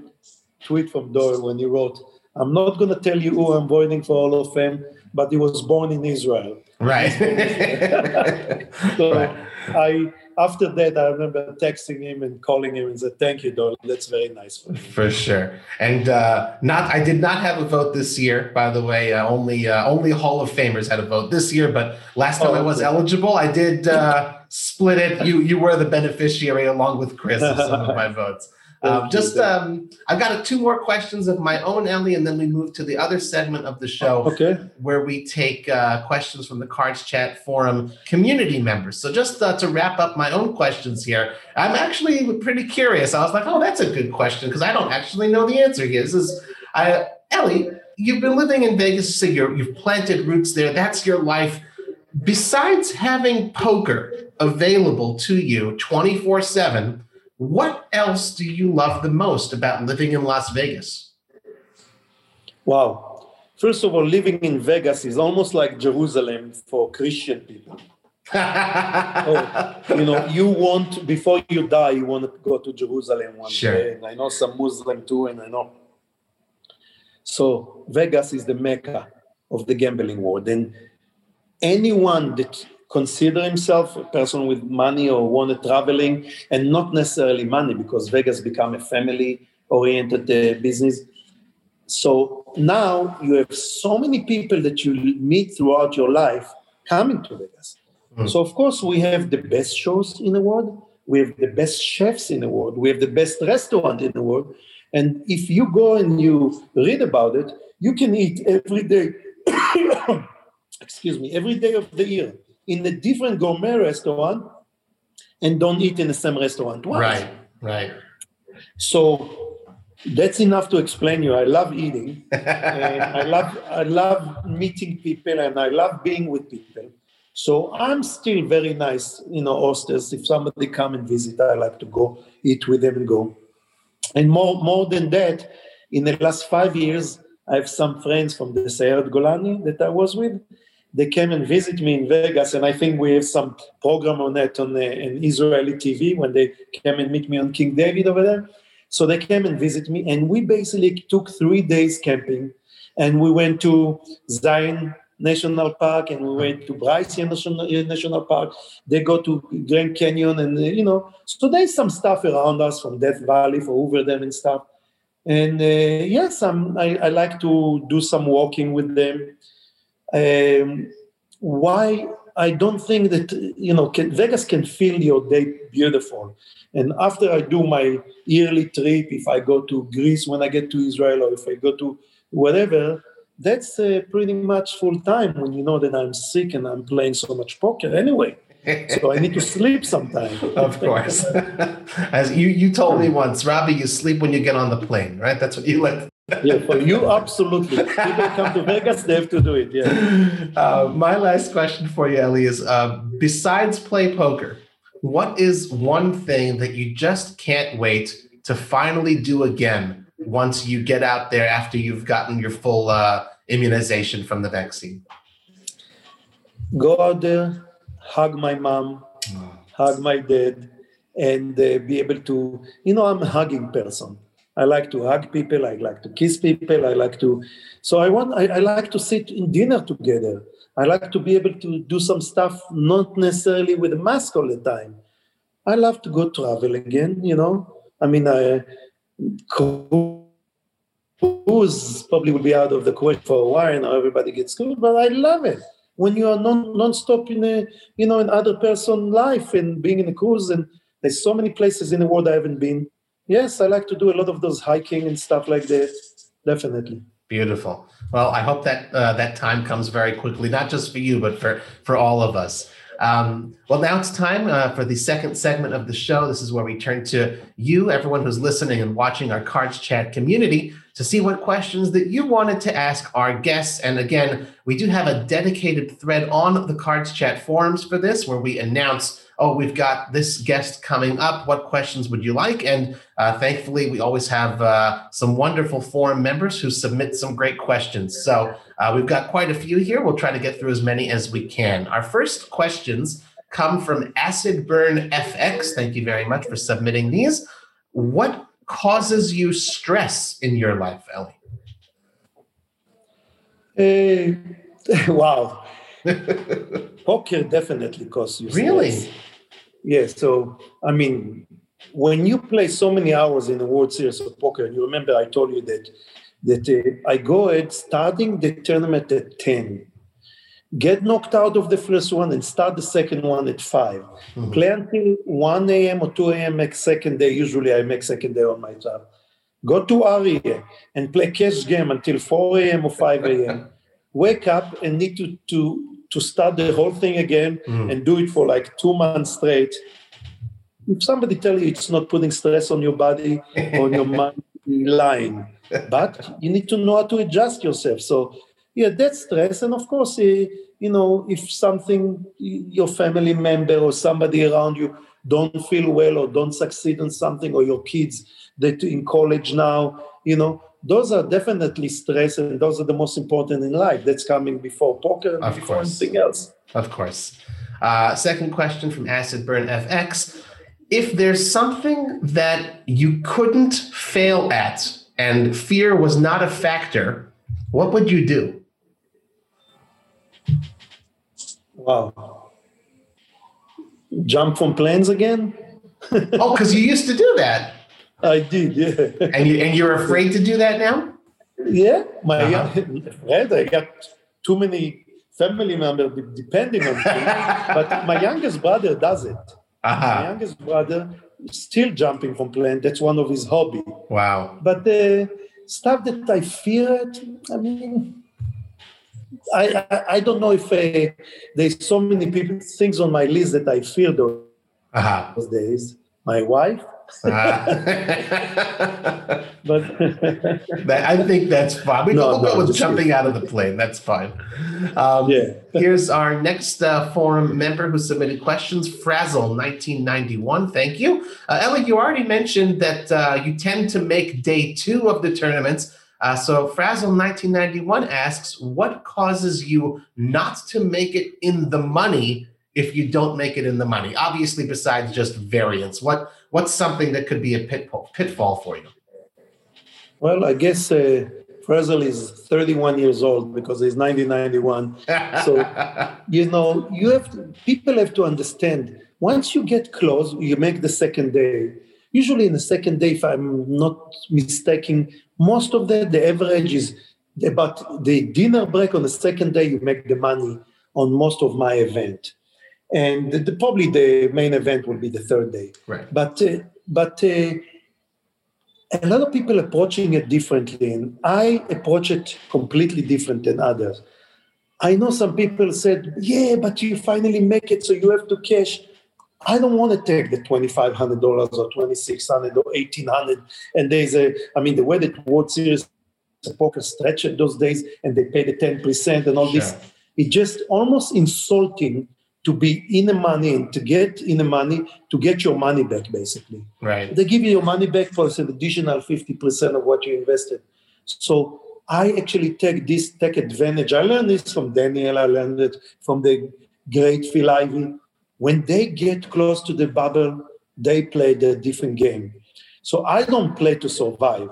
S2: tweet from Doyle when he wrote, "I'm not going to tell you who I'm voting for Hall of Fame, but he was born in Israel."
S1: Right.
S2: so right. I after that, I remember texting him and calling him and said, "Thank you, Doyle. That's very nice for.
S1: For sure. And uh, not, I did not have a vote this year, by the way. Uh, only, uh, only Hall of Famers had a vote this year. But last time oh, I was okay. eligible, I did uh, split it. You, you were the beneficiary along with Chris of some of my votes. Um, just, um, I've got a, two more questions of my own, Ellie, and then we move to the other segment of the show,
S2: okay.
S1: where we take uh, questions from the Cards Chat Forum community members. So, just uh, to wrap up my own questions here, I'm actually pretty curious. I was like, oh, that's a good question because I don't actually know the answer here. This is, uh, Ellie, you've been living in Vegas, so you you've planted roots there. That's your life. Besides having poker available to you 24 7, what else do you love the most about living in Las Vegas?
S2: Wow. first of all, living in Vegas is almost like Jerusalem for Christian people. oh, you know, you want before you die, you want to go to Jerusalem one sure. day. And I know some Muslim too, and I know. So Vegas is the mecca of the gambling world, and anyone that consider himself a person with money or wanted traveling, and not necessarily money, because Vegas become a family-oriented uh, business. So now you have so many people that you meet throughout your life coming to Vegas Mm. So, of course, we have the best shows in the world. We have the best chefs in the world. We have the best restaurant in the world. And if you go and you read about it, you can eat every day, excuse me, every day of the year in a different gourmet restaurant and don't eat in the same restaurant
S1: once. Right, right.
S2: So that's enough to explain you. I love eating. and I love I love meeting people and I love being with people. So I'm still very nice, you know, hostess. If somebody come and visit, I like to go eat with them and go. And more, more than that, in the last five years, I have some friends from the Sayeret Golani that I was with. They came and visit me in Vegas, and I think we have some program on that on, on Israeli TV when they came and meet me on King David over there. So they came and visit me, and we basically took three days camping, and we went to Zion National Park and we went to Bryce National, National Park. They go to Grand Canyon and, uh, you know, so there's some stuff around us from Death Valley for Hoover Dam and stuff. And uh, yes, I'm, I, I, like to do some walking with them. Um, why? I don't think that, you know, can, Vegas can fill your day beautiful. And after I do my yearly trip, if I go to Greece when I get to Israel or if I go to whatever, that's uh, pretty much full time when you know that I'm sick and I'm playing so much poker anyway. so I need to sleep sometime.
S1: of course. As you, you told me once, Robbie, you sleep when you get on the plane, right? That's what you let.
S2: Yeah, for you, absolutely. People come to Vegas, they have to do it. Yeah.
S1: Uh, my last question for you, Ellie, is uh, besides play poker, what is one thing that you just can't wait to finally do again once you get out there after you've gotten your full uh, immunization from the vaccine?
S2: Go out there, hug my mom, oh. hug my dad, and uh, be able to, you know, I'm a hugging person. I like to hug people. I like to kiss people. I like to, so I want, I, I like to sit in dinner together. I like to be able to do some stuff, not necessarily with a mask all the time. I love to go travel again, you know. I mean, I, cruise probably will be out of the question for a while and everybody gets screwed, but I love it. When you are non non-stop in a you know in other person life and being in a cruise and there's so many places in the world I haven't been. Yes, I like to do a lot of those hiking and stuff like that. Definitely.
S1: Beautiful. Well, I hope that uh, that time comes very quickly, not just for you, but for for all of us. Um, well, now it's time uh, for the second segment of the show. This is where we turn to you, everyone who's listening and watching our Cards Chat community, to see what questions that you wanted to ask our guests. And again, we do have a dedicated thread on the Cards Chat forums for this, where we announce oh, we've got this guest coming up. What questions would you like? And uh, thankfully, we always have uh, some wonderful forum members who submit some great questions. So uh, we've got quite a few here. We'll try to get through as many as we can. Our first questions come from Acid Burn FX. Thank you very much for submitting these. What causes you stress in your life, Ellie?
S2: Uh, wow. Poker definitely causes you stress.
S1: Really?
S2: Yeah, so I mean, when you play so many hours in the World Series of Poker, and you remember I told you that that uh, I go at starting the tournament at 10, get knocked out of the first one and start the second one at 5. Mm-hmm. Play until 1 a.m. or 2 a.m. make second day. Usually I make second day on my job. Go to Aria and play cash game until 4 a.m. or 5 a.m. Wake up and need to, to to start the whole thing again mm. and do it for like two months straight. If somebody tell you it's not putting stress on your body, on your mind, lying. But you need to know how to adjust yourself. So yeah, that's stress. And of course, uh, you know, if something, your family member or somebody around you don't feel well or don't succeed in something, or your kids that in college now, you know, those are definitely stress, and those are the most important in life. That's coming before poker and
S1: Of
S2: before
S1: course.
S2: anything else.
S1: Of course. Uh, second question from Acid Burn FX. If there's something that you couldn't fail at and fear was not a factor, what would you do?
S2: Wow. Jump from planes again?
S1: Oh, because you used to do that.
S2: I did, yeah.
S1: And you and you're afraid to do that now?
S2: Yeah, my
S1: Uh-huh.
S2: right, I got too many family members depending on me. but my youngest brother does it. My
S1: Uh-huh.
S2: youngest brother is still jumping from plane. That's one of his hobby.
S1: Wow.
S2: But the stuff that I feared, I mean, I I, I don't know if uh, there's so many people things on my list that I fear those
S1: Uh-huh.
S2: days. My wife,
S1: Uh,
S2: but
S1: I think that's fine. We
S2: No,
S1: will go
S2: no,
S1: with jumping out of the plane. That's fine. Um,
S2: yeah.
S1: Here's our next uh, forum member who submitted questions, Frazzle 1991. Thank you. Uh, Ellie, you already mentioned that uh, you tend to make day two of the tournaments. Uh, so Frazzle 1991 asks, what causes you not to make it in the money if you don't make it in the money? Obviously, besides just variance, what what's something that could be a pitfall, pitfall for you?
S2: Well, I guess uh, Frazzle is 31 years old because he's 1991. So- You know, you have to, people have to understand. Once you get close, you make the second day. Usually, in the second day, if I'm not mistaken, most of that, the average is about the dinner break on the second day. You make the money on most of my event, and the, the- probably the main event will be the third day
S1: right.
S2: but uh, but uh, a lot of people approaching it differently and i approach it completely different than others i know some people said yeah but you finally make it so you have to cash i don't want to take the $2500 or 2600 or 1800 and there's a i mean the way that world series poker stretch it those days and they pay the 10% and all this it's just almost insulting to be in the money and to get in the money to get your money back basically.
S1: Right.
S2: they give you your money back for an additional 50% of what you invested. So i actually take this take advantage. I learned this from daniel i learned it from the great phil ivey when they get close to the bubble they play the different game so i don't play to survive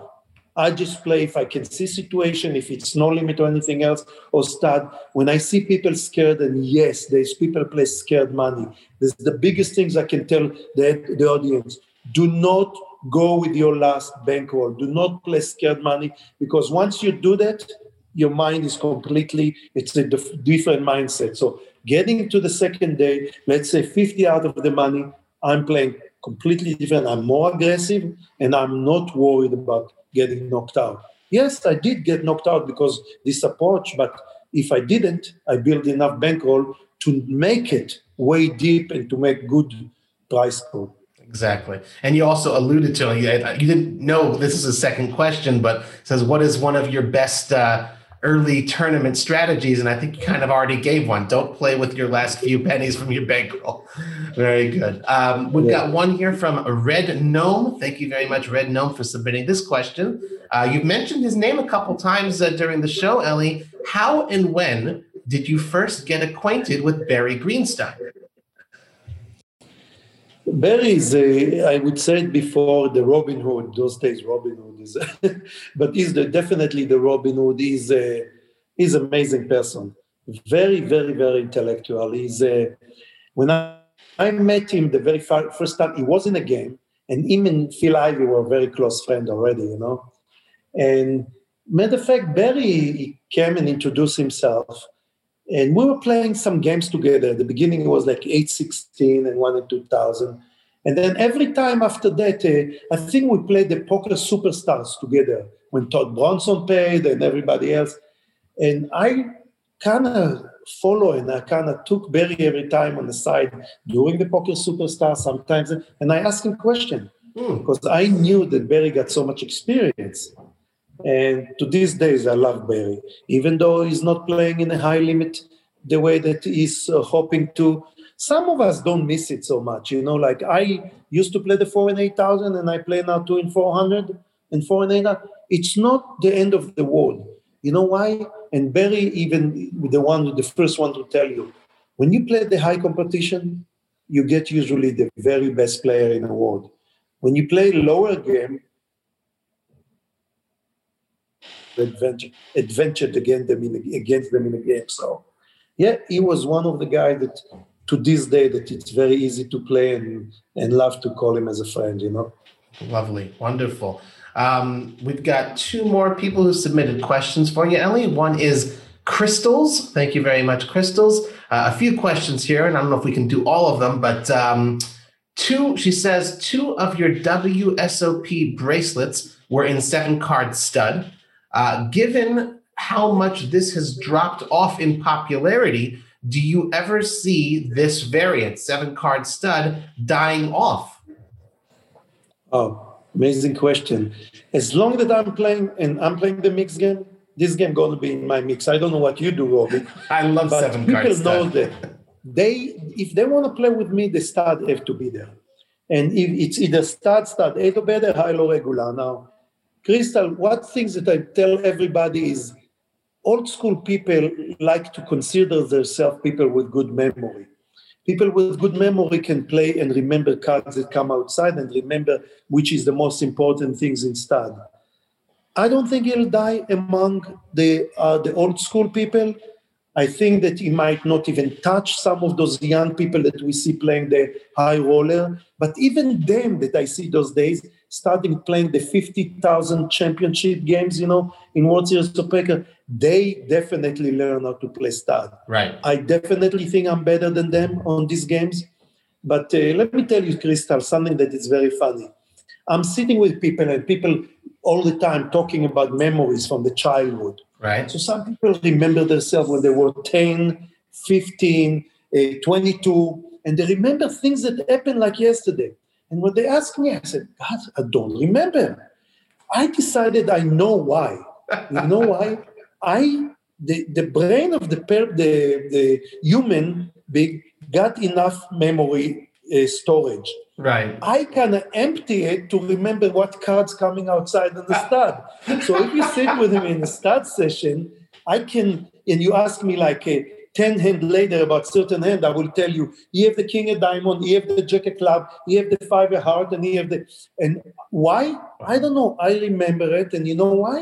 S2: I just play if I can see situation, if it's no limit or anything else, or start. When I see people scared, and yes, there's people play scared money. This is the biggest things I can tell the, the audience. Do not go with your last bankroll. Do not play scared money because once you do that, your mind is completely, it's a dif- different mindset. So getting to the second day, let's say 50 out of the money, I'm playing completely different. I'm more aggressive and I'm not worried about getting knocked out. Yes, I did get knocked out because this approach, but if I didn't, I built enough bankroll to make it way deep and to make good price pool.
S1: Exactly. And you also alluded to you, you didn't know this is a second question, but says what is one of your best uh, early tournament strategies? And I think you kind of already gave one. Don't play with your last few pennies from your bankroll. Very good. Um, we've got one here from Red Gnome. Thank you very much, Red Gnome, for submitting this question. Uh, you've mentioned his name a couple times uh, during the show, Ellie. How and when did you first get acquainted with Barry Greenstein?
S2: Barry is, uh, I would say it before, the Robin Hood. Those days, Robin Hood is, but he's the, definitely the Robin Hood. He's a, he's an amazing person. Very, very, very intellectual. He's a, when I, I met him the very fir- first time, he was in a game, and him and Phil Ivey were very close friends already, you know. And matter of fact, Barry came and introduced himself, and we were playing some games together. At the beginning, it was like 816 and one in 2000. And then every time after that, uh, I think we played the Poker Superstars together when Todd Brunson played and everybody else. And I kind of follow and I kind of took Barry every time on the side during the Poker Superstar sometimes. And I asked him question
S1: Hmm.
S2: because I knew that Barry got so much experience. And to these days, I love Barry, even though he's not playing in a high limit the way that he's uh, hoping to. Some of us don't miss it so much. You know, like I used to play the four and eight thousand, and I play now two and four hundred and four and eight. It's not the end of the world. You know why? And Barry, even the one, the first one to tell you, when you play the high competition, you get usually the very best player in the world. When you play lower game, adventure, adventured against them in against them in the game. So, yeah, he was one of the guys that, to this day, that it's very easy to play and and love to call him as a friend. You know.
S1: Lovely, wonderful. Um, we've got two more people who submitted questions for you, Ellie. One is Crystals. Thank you very much, Crystals. Uh, a few questions here, and I don't know if we can do all of them, but um, two, she says, two of your WSOP bracelets were in seven card stud. Uh, given how much this has dropped off in popularity, do you ever see this variant, seven card stud, dying off?
S2: Oh, Amazing question. As long that I'm playing and I'm playing the mix game, this game going to be in my mix. I don't know what you do, Robbie.
S1: I love but seven
S2: people cards. People know that they, if they want to play with me, the stud have to be there. And if it's either stud, start, eight or better, high, low, regular. Now, Crystal, what things that I tell everybody is old school people like to consider themselves people with good memory people with good memory can play and remember cards that come outside and remember which is the most important things in stud. I don't think he'll die among the uh, the old school people. I think that he might not even touch some of those young people that we see playing the high roller. But even them that I see those days, starting playing the 50,000 championship games, you know, in World Series of Poker, they definitely learn how to play stud.
S1: Right.
S2: I definitely think I'm better than them on these games. But uh, let me tell you, Crystal, something that is very funny. I'm sitting with people and people all the time talking about memories from the childhood.
S1: Right.
S2: So some people remember themselves when they were 10, 15, uh, 22, and they remember things that happened like yesterday. And when they asked me, I said, God, I don't remember. I decided I know why. You know why? I the, the brain of the per, the the human got enough memory uh, storage.
S1: Right.
S2: I can empty it to remember what cards coming outside in the stud. so if you sit with him in a stud session, I can and you ask me like a 10 hand later about certain hand, I will tell you, he have the king of diamond, he have the jack of club, he have the five of heart, and he have the and why? I don't know. I remember it, and you know why?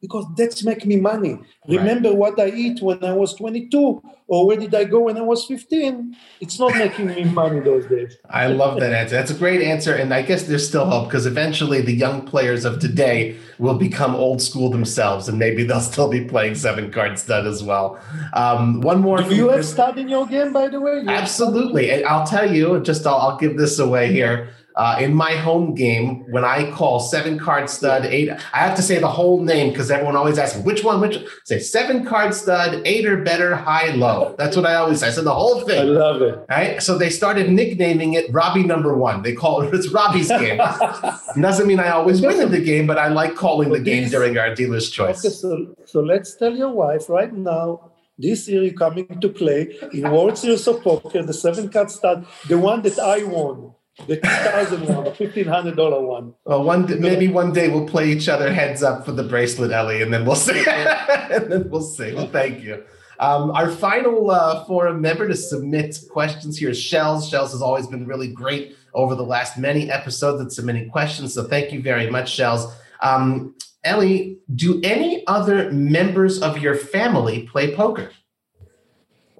S2: Because that's make me money. Right. Remember what I eat when I was 22 or where did I go when I was 15? It's not making me money those days.
S1: I love that answer. That's a great answer. And I guess there's still hope because eventually the young players of today will become old school themselves and maybe they'll still be playing seven card stud as well. Um, one more.
S2: Do you have stud in your game, by the way?
S1: Absolutely. I'll tell you, just I'll, I'll give this away here. Uh, in my home game, when I call seven card stud eight, I have to say the whole name because everyone always asks me which one, which say seven card stud, eight or better, high, low. That's what I always say. I said the whole thing. I
S2: love it.
S1: Right. So they started nicknaming it Robbie number one. They call it it's Robbie's game. doesn't mean I always win in the game, but I like calling the game during our dealer's choice.
S2: Okay, so, so let's tell your wife right now this year you're coming to play in World Series of Poker, the seven card stud, the one that I won. The 2000 one, the $1,500 one.
S1: Well, one maybe one day we'll play each other heads up for the bracelet, Ellie, and then we'll see. and then we'll see. Well, thank you. Um, our final uh, forum member to submit questions here is Shells. Shells has always been really great over the last many episodes at submitting questions. So thank you very much, Shells. Um, Ellie, do any other members of your family play poker?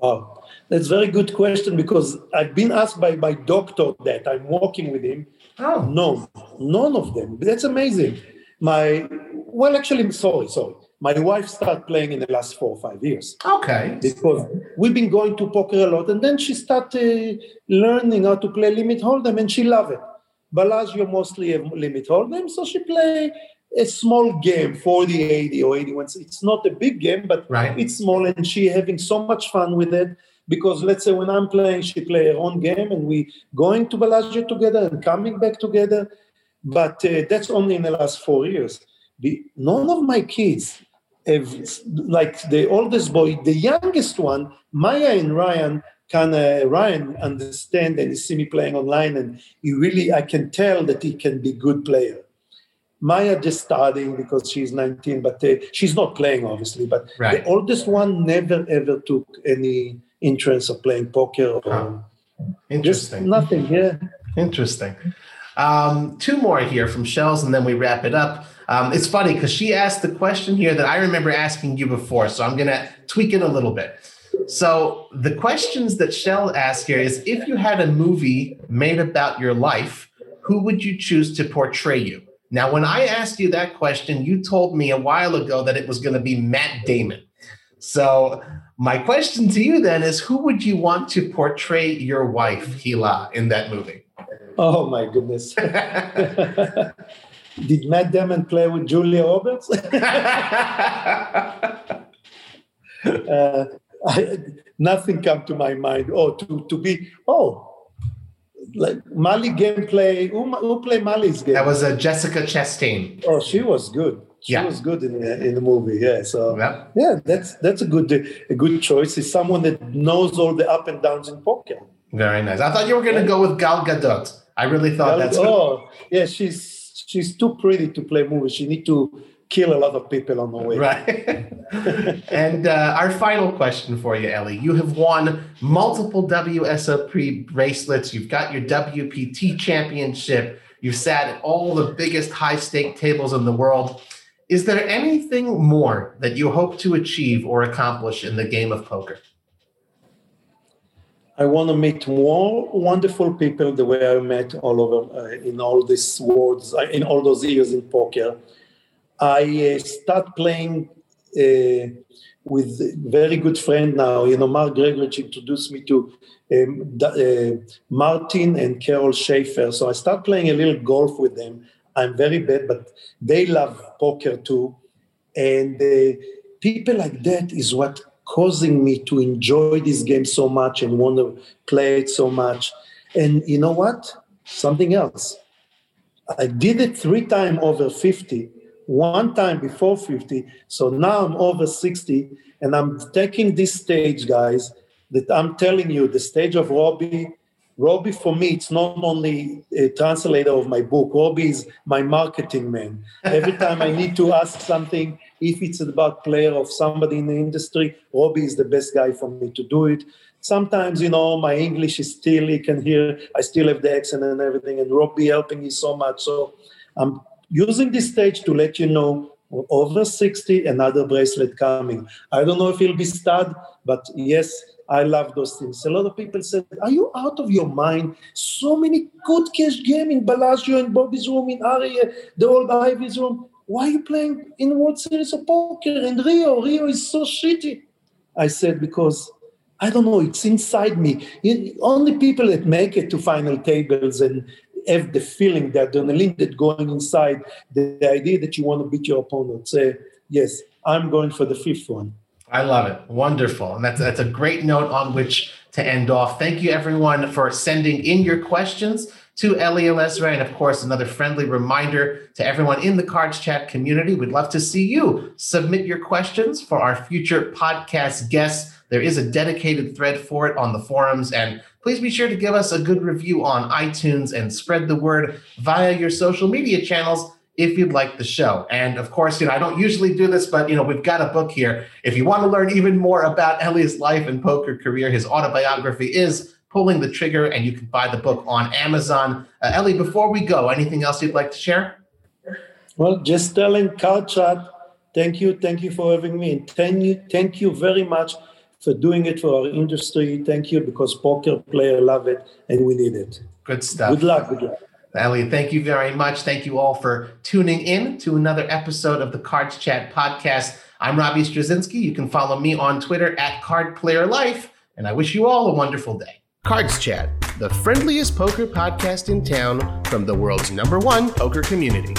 S2: Oh, that's a very good question because I've been asked by my doctor that I'm working with him.
S1: Oh.
S2: No, none of them. That's amazing. My, well, actually, I'm sorry, sorry. My wife started playing in the last four or five years.
S1: Okay.
S2: Because we've been going to poker a lot. And then she started uh, learning how to play limit hold'em and she loved it. Bellagio mostly a limit hold'em, so she play a small game, 40, 80 or 81. It's not a big game, but
S1: right.
S2: it's small and she having so much fun with it because let's say when I'm playing, she play her own game, and we going to Bellagio together and coming back together. But uh, that's only in the last four years. The, none of my kids have, like the oldest boy, the youngest one, Maya and Ryan, can of Ryan understand and he see me playing online, and he really I can tell that he can be good player. Maya just starting because she's 19, but uh, she's not playing obviously. But right. the oldest one never ever took any interest of playing poker or
S1: interesting.
S2: nothing. Yeah,
S1: interesting. Um, two more here from Shells, and then we wrap it up. Um, it's funny because she asked the question here that I remember asking you before, so I'm going to tweak it a little bit. So the questions that Shell asked here is: If you had a movie made about your life, who would you choose to portray you? Now, when I asked you that question, you told me a while ago that it was going to be Matt Damon. So, my question to you then is who would you want to portray your wife, Hila, in that movie?
S2: Oh, my goodness. Did Matt Damon play with Julia Roberts? uh, I, nothing come to my mind. Oh, to, to be, oh, like Molly gameplay. Who, who played Molly's Game?
S1: That was a uh, Jessica Chastain.
S2: Oh, she was good. She yeah. was good in the, in the movie. Yeah. So yeah. yeah, that's that's a good a good choice. Is someone that knows all the up and downs in poker.
S1: Very nice. I thought you were going to go with Gal Gadot. I really thought Gal, that's.
S2: Oh, yeah. She's she's too pretty to play movies. She need to kill a lot of people on the way.
S1: Right. and uh, our final question for you, Ellie. You have won multiple WSOP bracelets. You've got your WPT championship. You've sat at all the biggest high stake tables in the world. Is there anything more that you hope to achieve or accomplish in the game of poker?
S2: I want to meet more wonderful people the way I met all over uh, in all these worlds, uh, in all those years in poker. I uh, start playing uh, with a very good friend now. You know, Mark Gregorich introduced me to um, uh, Martin and Carol Schaefer. So I start playing a little golf with them. I'm very bad, but they love poker too. And uh, people like that is what causing me to enjoy this game so much and want to play it so much. And you know what? Something else. I did it three times over 50 one time before 50. So now I'm over 60 and I'm taking this stage, guys, that I'm telling you, the stage of Robbie. Robbie, for me, it's not only a translator of my book. Robbie is my marketing man. Every time I need to ask something, if it's about player of somebody in the industry, Robbie is the best guy for me to do it. Sometimes, you know, my English is still, you can hear, I still have the accent and everything, and Robbie helping me so much. So I'm using this stage to let you know over 60 another bracelet coming i don't know if it'll be stud but yes i love those things a lot of people said are you out of your mind so many good cash game in bellagio and bobby's room in aria the old Ivey's room why are you playing in world series of poker in rio rio is so shitty i said because I don't know, it's inside me. only people that make it to final tables and have the feeling, the adrenaline that going inside, the, the idea that you want to beat your opponent. Say, yes, I'm going for the fifth one.
S1: I love it. Wonderful. And that's that's a great note on which to end off. Thank you everyone for sending in your questions to Eli Elezra. And of course, another friendly reminder to everyone in the Cards Chat community. We'd love to see you submit your questions for our future podcast guests. There is a dedicated thread for it on the forums. And please be sure to give us a good review on iTunes and spread the word via your social media channels if you'd like the show. And of course, you know, I don't usually do this, but you know, we've got a book here. If you want to learn even more about Ellie's life and poker career, his autobiography is Pulling the Trigger, and you can buy the book on Amazon. Uh, Eli, before we go, anything else you'd like to share?
S2: Well, just telling Card Chat, thank you, thank you for having me, and thank you, thank you very much for doing it for our industry. Thank you because poker player love it and we need it.
S1: Good stuff.
S2: Good luck. Good luck.
S1: Elliot, thank you very much. Thank you all for tuning in to another episode of the Cards Chat podcast. I'm Robbie Strazynski. You can follow me on Twitter at Card Player Life, and I wish you all a wonderful day. Cards Chat, the friendliest poker podcast in town from the world's number one poker community.